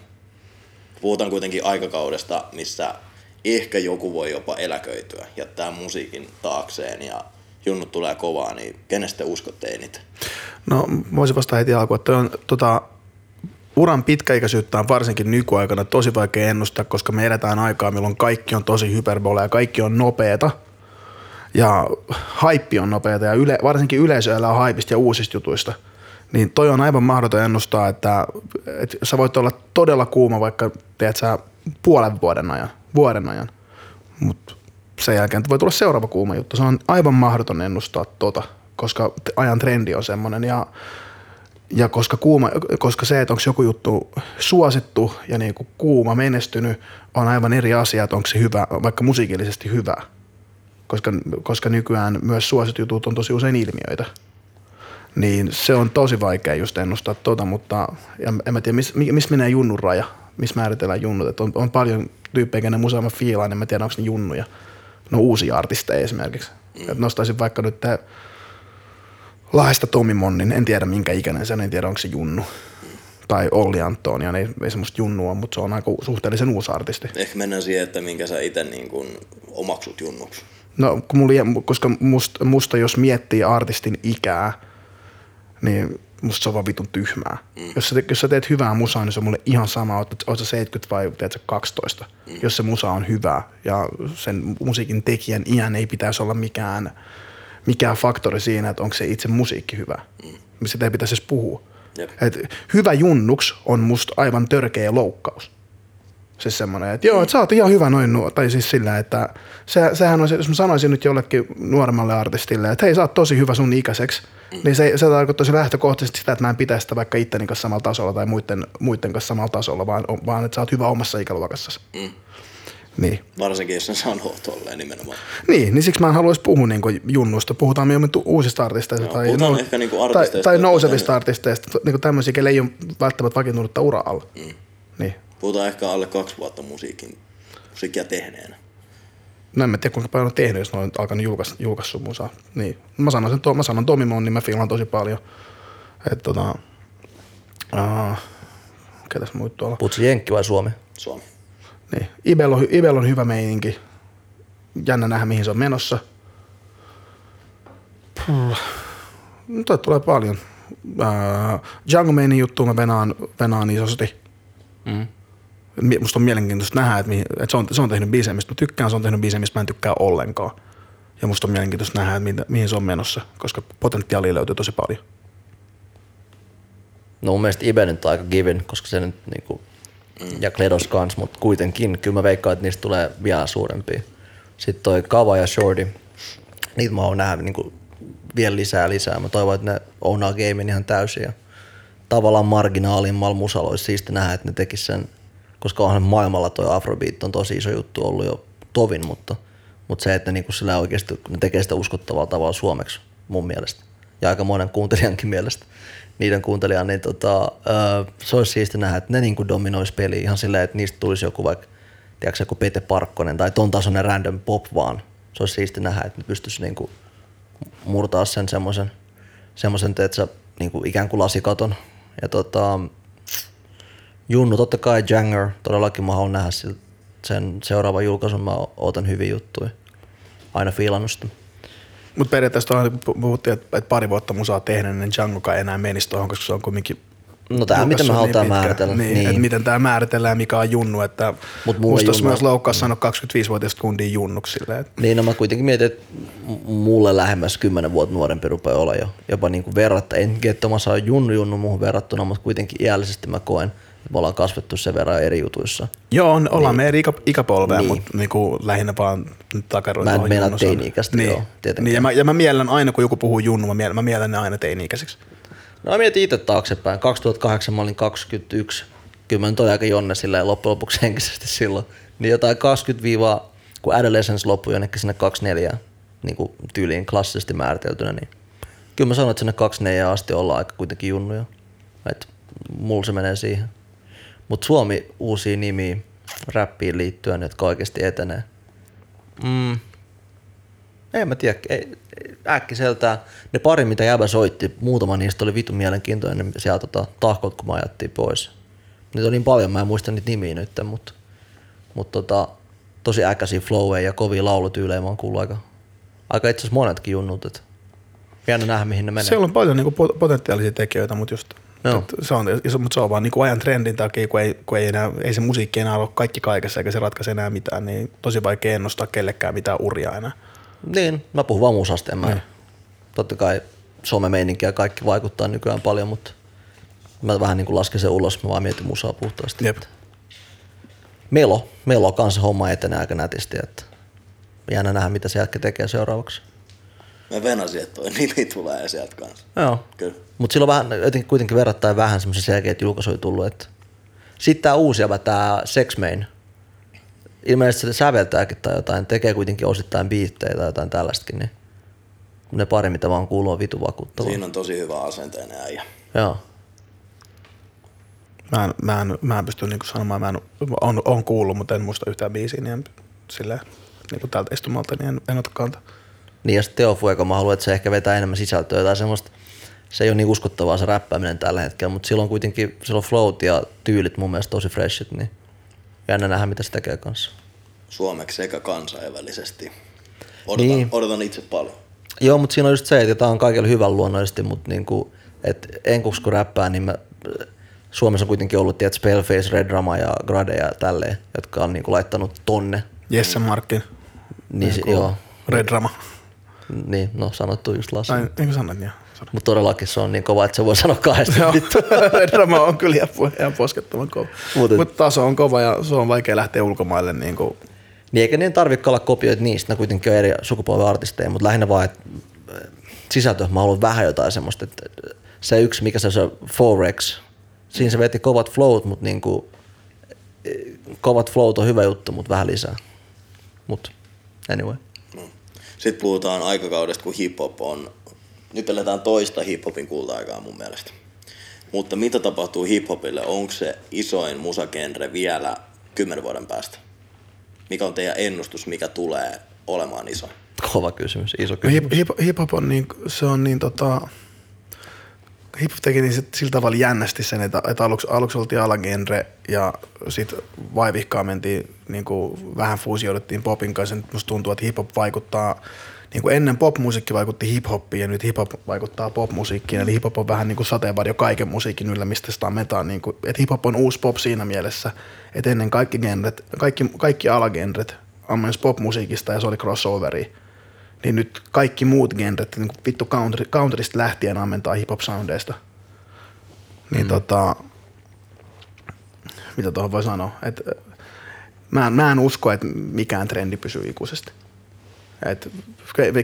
Puhutaan kuitenkin aikakaudesta, missä ehkä joku voi jopa eläköityä, jättää musiikin taakseen ja junnut tulee kovaa, niin kenestä te uskotte eniten? No, voisin vastata heti alkuun, että on tota, uran pitkäikäisyyttä on varsinkin nykyaikana tosi vaikea ennustaa, koska me eletään aikaa, milloin kaikki on tosi hyperbolea ja kaikki on nopeeta. Ja haippi on nopeeta ja yle, varsinkin yleisö elää haipista ja uusista jutuista. Niin toi on aivan mahdoton ennustaa, että, että sä voit olla todella kuuma vaikka teet sä puolen vuoden ajan, vuoden ajan. Mutta sen jälkeen voi tulla seuraava kuuma juttu. Se on aivan mahdoton ennustaa tota, koska ajan trendi on semmoinen ja ja koska, kuuma, koska se, että onko joku juttu suosittu ja niin kuin kuuma menestynyt, on aivan eri asia, että onko se hyvä, vaikka musiikillisesti hyvä. Koska, koska nykyään myös suositut on tosi usein ilmiöitä. Niin se on tosi vaikea just ennustaa tota, mutta ja en mä tiedä, missä mis menee junnun raja, missä määritellään junnut. Et on, on, paljon tyyppejä, kenen musaa mä fiilaan, en mä tiedä, onko ne junnuja. No uusia artisteja esimerkiksi. Mm. Et nostaisin vaikka nyt tää Lahdesta Tomi Monnin, en tiedä minkä ikäinen se on, en tiedä onko se Junnu. Tai Olli Antonia, ei, ei semmoista Junnua, mutta se on aika suhteellisen uusi artisti. Ehkä mennään siihen, että minkä sä itse niin kuin omaksut junnuksi. No, kun mulla, koska musta, musta, jos miettii artistin ikää, niin musta se on vaan vitun tyhmää. Mm. Jos, sä, jos sä teet hyvää musaa, niin se on mulle ihan sama, oot, oot sä 70 vai teet sä 12. Mm. Jos se musa on hyvä ja sen musiikin tekijän iän ei pitäisi olla mikään, mikään faktori siinä, että onko se itse musiikki hyvä. Mm. Sitä ei pitäisi edes puhua. Jep. Et hyvä junnuks on musta aivan törkeä loukkaus. Siis semmoinen, että joo, että sä oot ihan hyvä noin nuo, tai siis sillä, että se, sehän on, se, jos mä sanoisin nyt jollekin nuoremmalle artistille, että hei sä oot tosi hyvä sun ikäiseksi, niin se, se tarkoittaisi lähtökohtaisesti sitä, että mä en pitäisi sitä vaikka itteni kanssa samalla tasolla tai muiden, muiden kanssa samalla tasolla, vaan, vaan että sä oot hyvä omassa ikäluokassasi. Mm. Niin. Varsinkin jos sen sanoo tolleen nimenomaan. Niin, niin siksi mä en haluaisi puhua niinku junnusta. Puhutaan mieluummin uusista artisteista Joo, tai, puhutaan ehkä tai, artisteista, tai jotka nousevista artisteista, niinku tämmöisiä, kelle ei ole välttämättä vakiintunutta uralla. Mm. Niin. Puhutaan ehkä alle kaksi vuotta musiikin, musiikkia tehneenä. No en mä tiedä kuinka paljon on tehnyt, jos ne on alkanut julkaista, julkaissut musaa. Niin. Mä sanon, sen, mä sanon Tomi Mon, niin mä fiilan tosi paljon. Et tota, uh, ketäs muut tuolla? Putsi Jenkki vai Suomi? Suomi. Niin. Ibel on, Ibel on hyvä meininki. Jännä nähdä, mihin se on menossa. Puh. No, toi tulee paljon. Uh, Django Mainin juttu mä venaan, venaan isosti. Mm. Musta on mielenkiintoista nähdä, että, mihin, että se, on, se on tehnyt biisejä, mistä mä tykkään, se on tehnyt biisejä, mistä mä en tykkää ollenkaan. Ja musta on mielenkiintoista nähdä, että mihin, mihin se on menossa, koska potentiaalia löytyy tosi paljon. No mun mielestä Ibe nyt on aika given, koska se nyt niinku, mm. ja Kledos kans, mutta kuitenkin kyllä mä veikkaan, että niistä tulee vielä suurempia. Sitten toi Kava ja Shorty, niitä mä oon nähdä niin vielä lisää ja lisää. Mä toivon, että ne ownaa gamein ihan täysin ja tavallaan marginaalimmalla musalla olisi siisti nähdä, että ne tekis sen, koska onhan maailmalla toi Afrobeat on tosi iso juttu ollut jo tovin, mutta, mutta se, että ne niinku sillä oikeasti ne tekee sitä uskottavalla tavalla suomeksi mun mielestä ja aika monen kuuntelijankin mielestä niiden kuuntelijan, niin tota, se olisi siisti nähdä, että ne niinku dominoisi peliä ihan silleen, että niistä tulisi joku vaikka, tiedätkö, joku Pete Parkkonen tai ton tasoinen random pop vaan. Se olisi siisti nähdä, että ne pystyisi niinku murtaa sen semmoisen, semmoisen teetkö, niinku ikään kuin lasikaton. Ja tota, Junnu, totta kai Janger, todellakin mä haluan nähdä sen seuraavan julkaisun, mä ootan hyviä juttuja. Aina fiilannut sitä. Mutta periaatteessa tuohon, kun puhuttiin, että pari vuotta musaa tehdään, niin Djangokaan enää menisi tuohon, koska se on kumminkin No tää, miten me halutaan pitkä. määritellä. Niin, niin. Että miten tämä määritellään, mikä on junnu. Että Mut musta olisi junnu- myös loukkaus sanoa 25-vuotiaista kundia junnuksi. Silleen, että Niin, no mä kuitenkin mietin, että mulle lähemmäs 10 vuotta nuorempi rupeaa olla jo. Jopa niin kuin verratta, en että mä saan junnu junnu muuhun verrattuna, mutta kuitenkin iällisesti mä koen, me ollaan kasvettu sen verran eri jutuissa. Joo, on, ollaan niin. me eri ikä, ikäpolvea, Niin. mutta niinku lähinnä vaan takaroin. Mä en meinaa teini-ikäistä, niin. joo, tietenkään. Niin, ja, mä, ja mä miellän aina, kun joku puhuu junnu, mä miellän, mä miellän ne aina teini-ikäiseksi. No mä mietin itse taaksepäin. 2008 mä olin 21. Kyllä mä nyt olin aika jonne silleen loppujen lopuksi henkisesti silloin. Niin jotain 20 kun Adolescence loppui jonnekin sinne 24 niin kuin tyyliin klassisesti määriteltynä, niin kyllä mä sanon, että sinne 24 asti ollaan aika kuitenkin junnuja. Et mulla se menee siihen. Mutta Suomi uusia nimiä räppiin liittyen, jotka oikeasti etenee. Mm. En mä tiedä, ei, äkkiseltään ne pari, mitä jäbä soitti, muutama niistä oli vitun mielenkiintoinen sieltä tota, tahkot, kun mä ajattiin pois. Niitä on niin paljon, mä en muista niitä nimiä nyt, mutta, mutta tota, tosi äkäisiä floweja ja kovia laulutyylejä mä oon kuullut aika, aika itse asiassa monetkin junnut, että nähdä mihin ne menee. Siellä on paljon niinku pot- potentiaalisia tekijöitä, mutta just Joo. se on, iso- mutta se on vaan niinku ajan trendin takia, kun, ei, kun ei, enää, ei se musiikki enää ole kaikki kaikessa eikä se ratkaise enää mitään, niin tosi vaikea ennustaa kellekään mitään uria enää. Niin, mä puhun vaan musasta, en mä. Totta kai somemeininki ja kaikki vaikuttaa nykyään paljon, mutta mä vähän niin kuin lasken sen ulos, mä vaan mietin musaa puhtaasti. Jep. Melo, Melo kanssa homma etenee aika nätisti, että jännä nähdä mitä se jätkä tekee seuraavaksi. Mä venasin, että toi nimi tulee sieltä kanssa. Joo. Kyllä. Mutta sillä on vähän, jotenkin kuitenkin verrattain vähän semmoisia selkeitä julkaisuja tullut. Että. Sitten tämä uusi tämä Sex Main. Ilmeisesti se säveltääkin tai jotain, tekee kuitenkin osittain biittejä tai jotain tällaistakin. Niin ne pari, mitä vaan kuuluu, on vitu vakuuttavaa. Siinä on tosi hyvä asenteinen äijä. Joo. Mä en, mä en, mä en pysty niinku sanomaan, mä en, on, on kuullut, mutta en muista yhtään biisiä, niin en, silleen, niinku tältä istumalta, niin en, en ota kantaa. Niin ja sitten Teo Fuego, mä haluan, että se ehkä vetää enemmän sisältöä tai semmoista. Se ei ole niin uskottavaa se räppääminen tällä hetkellä, mutta silloin kuitenkin sillä on flowt ja tyylit mun mielestä tosi freshit, niin jännä nähdä, mitä se tekee kanssa. Suomeksi sekä kansainvälisesti. Odotan, Niin. niin. odotan itse paljon. Joo, mutta siinä on just se, että tämä on kaikille hyvän luonnollisesti, mutta niinku, et enkuks kun räppää, niin mä, Suomessa on kuitenkin ollut tiedät, Spellface, Red Drama ja Grade ja tälleen, jotka on niinku laittanut tonne. Jesse Markkin, Niin, si- joo, Red Drama. niin, no sanottu just Lassi. Ai, eikö sanoin, joo. Mutta todellakin se on niin kova, että se voi sanoa. Red Drama on kyllä ihan, ihan poskettoman kova. Mutta taso on kova ja se on vaikea lähteä ulkomaille. Niin kuin, Niin eikä niin tarvitse olla kopioita niistä, ne kuitenkin on eri sukupolven artisteja, mutta lähinnä vaan, että äh, sisältö, mä haluan vähän jotain semmoista, että se yksi, mikä se on se Forex, siinä se veti kovat flowt, mutta niinku, eh, kovat flowt on hyvä juttu, mutta vähän lisää. Mut anyway. Sitten puhutaan aikakaudesta, kun hip-hop on... Nyt eletään toista hip-hopin kulta-aikaa mun mielestä. Mutta mitä tapahtuu hip-hopille? Onko se isoin musagenre vielä kymmenen vuoden päästä? Mikä on teidän ennustus, mikä tulee olemaan iso? Kova kysymys, iso kysymys. hip, hip, hip-hop on niin, se on niin tota, hip-hop teki niin sit, sillä tavalla jännästi sen, että, että aluksi, aluksi oltiin alagenre ja sitten vaivihkaa mentiin, niin kuin vähän fuusioiduttiin popin kanssa. Nyt musta tuntuu, että hip-hop vaikuttaa, niin kuin ennen popmusiikki vaikutti hip-hoppiin ja nyt hip-hop vaikuttaa popmusiikkiin. Eli hip-hop on vähän niin kuin sateenvarjo kaiken musiikin yllä, mistä sitä metaan. Niin kuin, että hip-hop on uusi pop siinä mielessä, että ennen kaikki genret, kaikki, kaikki alagenret ammensi popmusiikista ja se oli crossoveri niin nyt kaikki muut genret, niin kuin vittu country, countrysta lähtien ammentaa hip-hop soundeista. Niin mm. tota, mitä tuohon voi sanoa. Et, ö, mä, en, mä en usko, että mikään trendi pysyy ikuisesti. Et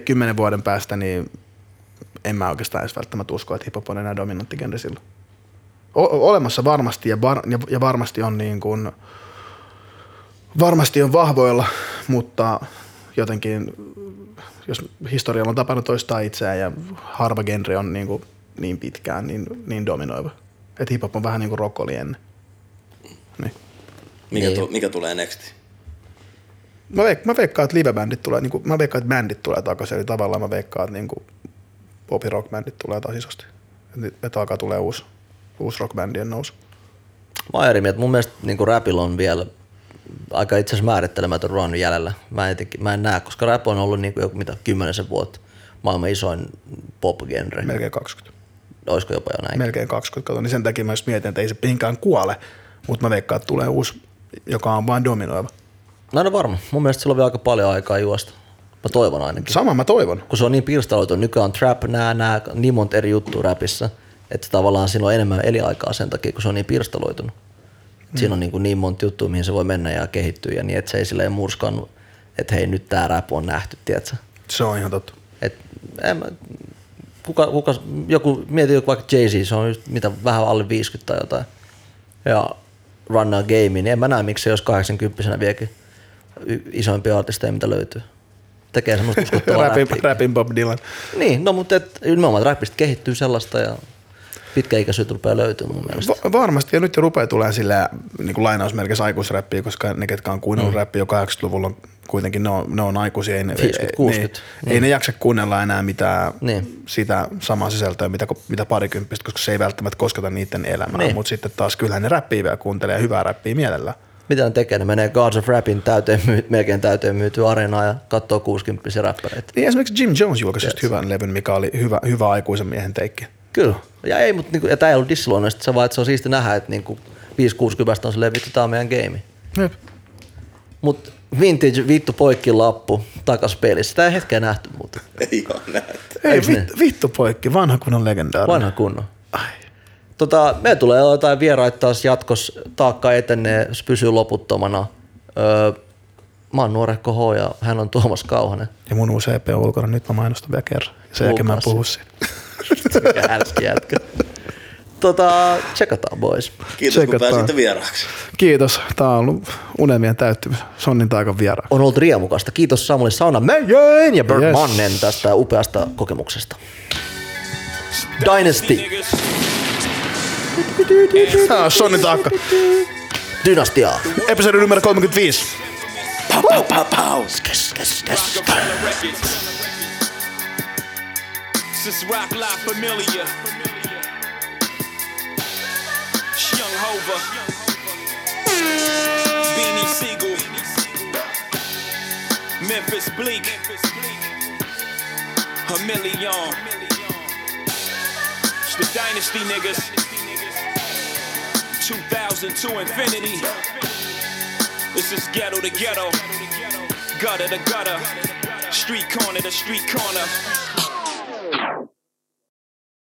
kymmenen vuoden päästä niin en mä oikeastaan edes välttämättä usko, että hiphop on enää dominantti genre silloin. O- olemassa varmasti ja, var- ja, ja varmasti on niin kuin, varmasti on vahvoilla, mutta jotenkin, jos historialla on tapana toistaa itseään ja harva genre on niin, kuin niin pitkään niin, niin dominoiva. Että hip-hop on vähän niin kuin rock oli ennen. Niin. Mikä, Niin. tu, mikä tulee nexti? Mä, veik- mä veikkaan, että live-bändit tulee, niin kuin, mä veikkaan, että bändit tulee takaisin, eli tavallaan mä veikkaan, että niin kuin pop rock bändit tulee taas isosti. Että, että alkaa tulee uusi, uusi rockbändien nousu. Mä oon eri mieltä. Mun mielestä niin rapilla on vielä aika itse asiassa määrittelemätön run jäljellä. Mä en, mä en näe, koska rap on ollut niin kuin joku mitä kymmenisen vuotta maailman isoin pop-genre. Melkein 20. Olisiko jopa jo näin? Melkein 20, kato, niin sen takia mä just mietin, että ei se mihinkään kuole, mutta mä veikkaan, että tulee uusi, joka on vain dominoiva. No, no varma. Mun mielestä sillä on vielä aika paljon aikaa juosta. Mä toivon ainakin. Sama mä toivon. kun se on niin pirstaloitu, nykyään on trap, nää, nää, niin monta eri juttua rapissa, että tavallaan siinä on enemmän eliaikaa sen takia, kun se on niin pirstaloitunut. Mm. Siinä on niin, kuin niin monta juttua, mihin se voi mennä ja kehittyä ja niin, että se ei silleen murskannut, että hei nyt tää rap on nähty, tiedätkö? Se on ihan totta. Et, en mä, kuka, kuka, joku, mieti joku vaikka Jay-Z, se on just mitä vähän alle 50 tai jotain, ja Run a Game, niin en mä näe, miksi se jos 80 viekin y- isoimpia artisteja, mitä löytyy. Tekee semmoista uskottavaa Rapin, rapin Bob Dylan. Niin, no mutta et, nimenomaan rapista kehittyy sellaista ja pitkäikäisyyttä rupeaa löytymään mun mielestä. Va- varmasti, ja nyt jo rupeaa tulee sillä niin kuin lainausmerkissä aikuisräppiä, koska ne, ketkä on kuunnellut mm. räppiä jo 80-luvulla, on kuitenkin ne on, ne on aikuisia. Ei ne, 50, 60. Ei, ei ne jaksa kuunnella enää mitään Niin. sitä samaa sisältöä, mitä, mitä parikymppistä, koska se ei välttämättä kosketa niiden elämää. Niin. Mutta sitten taas kyllähän ne räppiä vielä kuuntelee ja hyvää räppiä mielellään. Mitä ne tekee? Ne menee Gods of Rapin täyteen, myy- melkein täyteen myytyä areenaa ja katsoo 60 räppäreitä. Niin esimerkiksi Jim Jones julkaisi just hyvän levyn, mikä oli hyvä, hyvä aikuisen miehen teikki. Kyllä. Ja ei, mutta niinku, ja tää ei ollut dissiluonnoista, se vaan, että se on siisti nähdä, että niinku 5-60 on silleen, vittu, tää on meidän game. Jep. Mut vintage vittu poikki lappu takas pelissä. Sitä ei hetkeä nähty muuta. Ei ole nähty. Ei, vittu, vittu poikki, vanha kunnon legendaarinen. Vanha kunnon. Tota, me tulee jotain vieraita taas jatkos, taakka etenee, se pysyy loputtomana. Öö, mä oon nuorekko H ja hän on Tuomas Kauhanen. Ja mun uusi EP on ulkona, nyt mä mainostan vielä kerran. Ja sen jälkeen mä en puhu siitä. [LAUGHS] Mikä härski jätkä. Tota, tsekataan boys. Kiitos kun Tsekataan. pääsitte vieraaksi. Kiitos. Tää on ollut unelmien täyttymys. Sonnin taakan vieraan. On ollut riemukasta. Kiitos Samuli Sauna Meijen ja Bert Yes. Mannen tästä upeasta kokemuksesta. Dynasty, Niggas. Tää on taakka. Dynastia. Episodi numero 35. Pau, pau, pau, pau. Rockefeller Records. Since rock life familiar. Young Hova. Beanie Siegel. Memphis Bleak. A million. It's the Dynasty niggas. 2000 to infinity. This is ghetto to ghetto, gutter to gutter, street corner to street corner.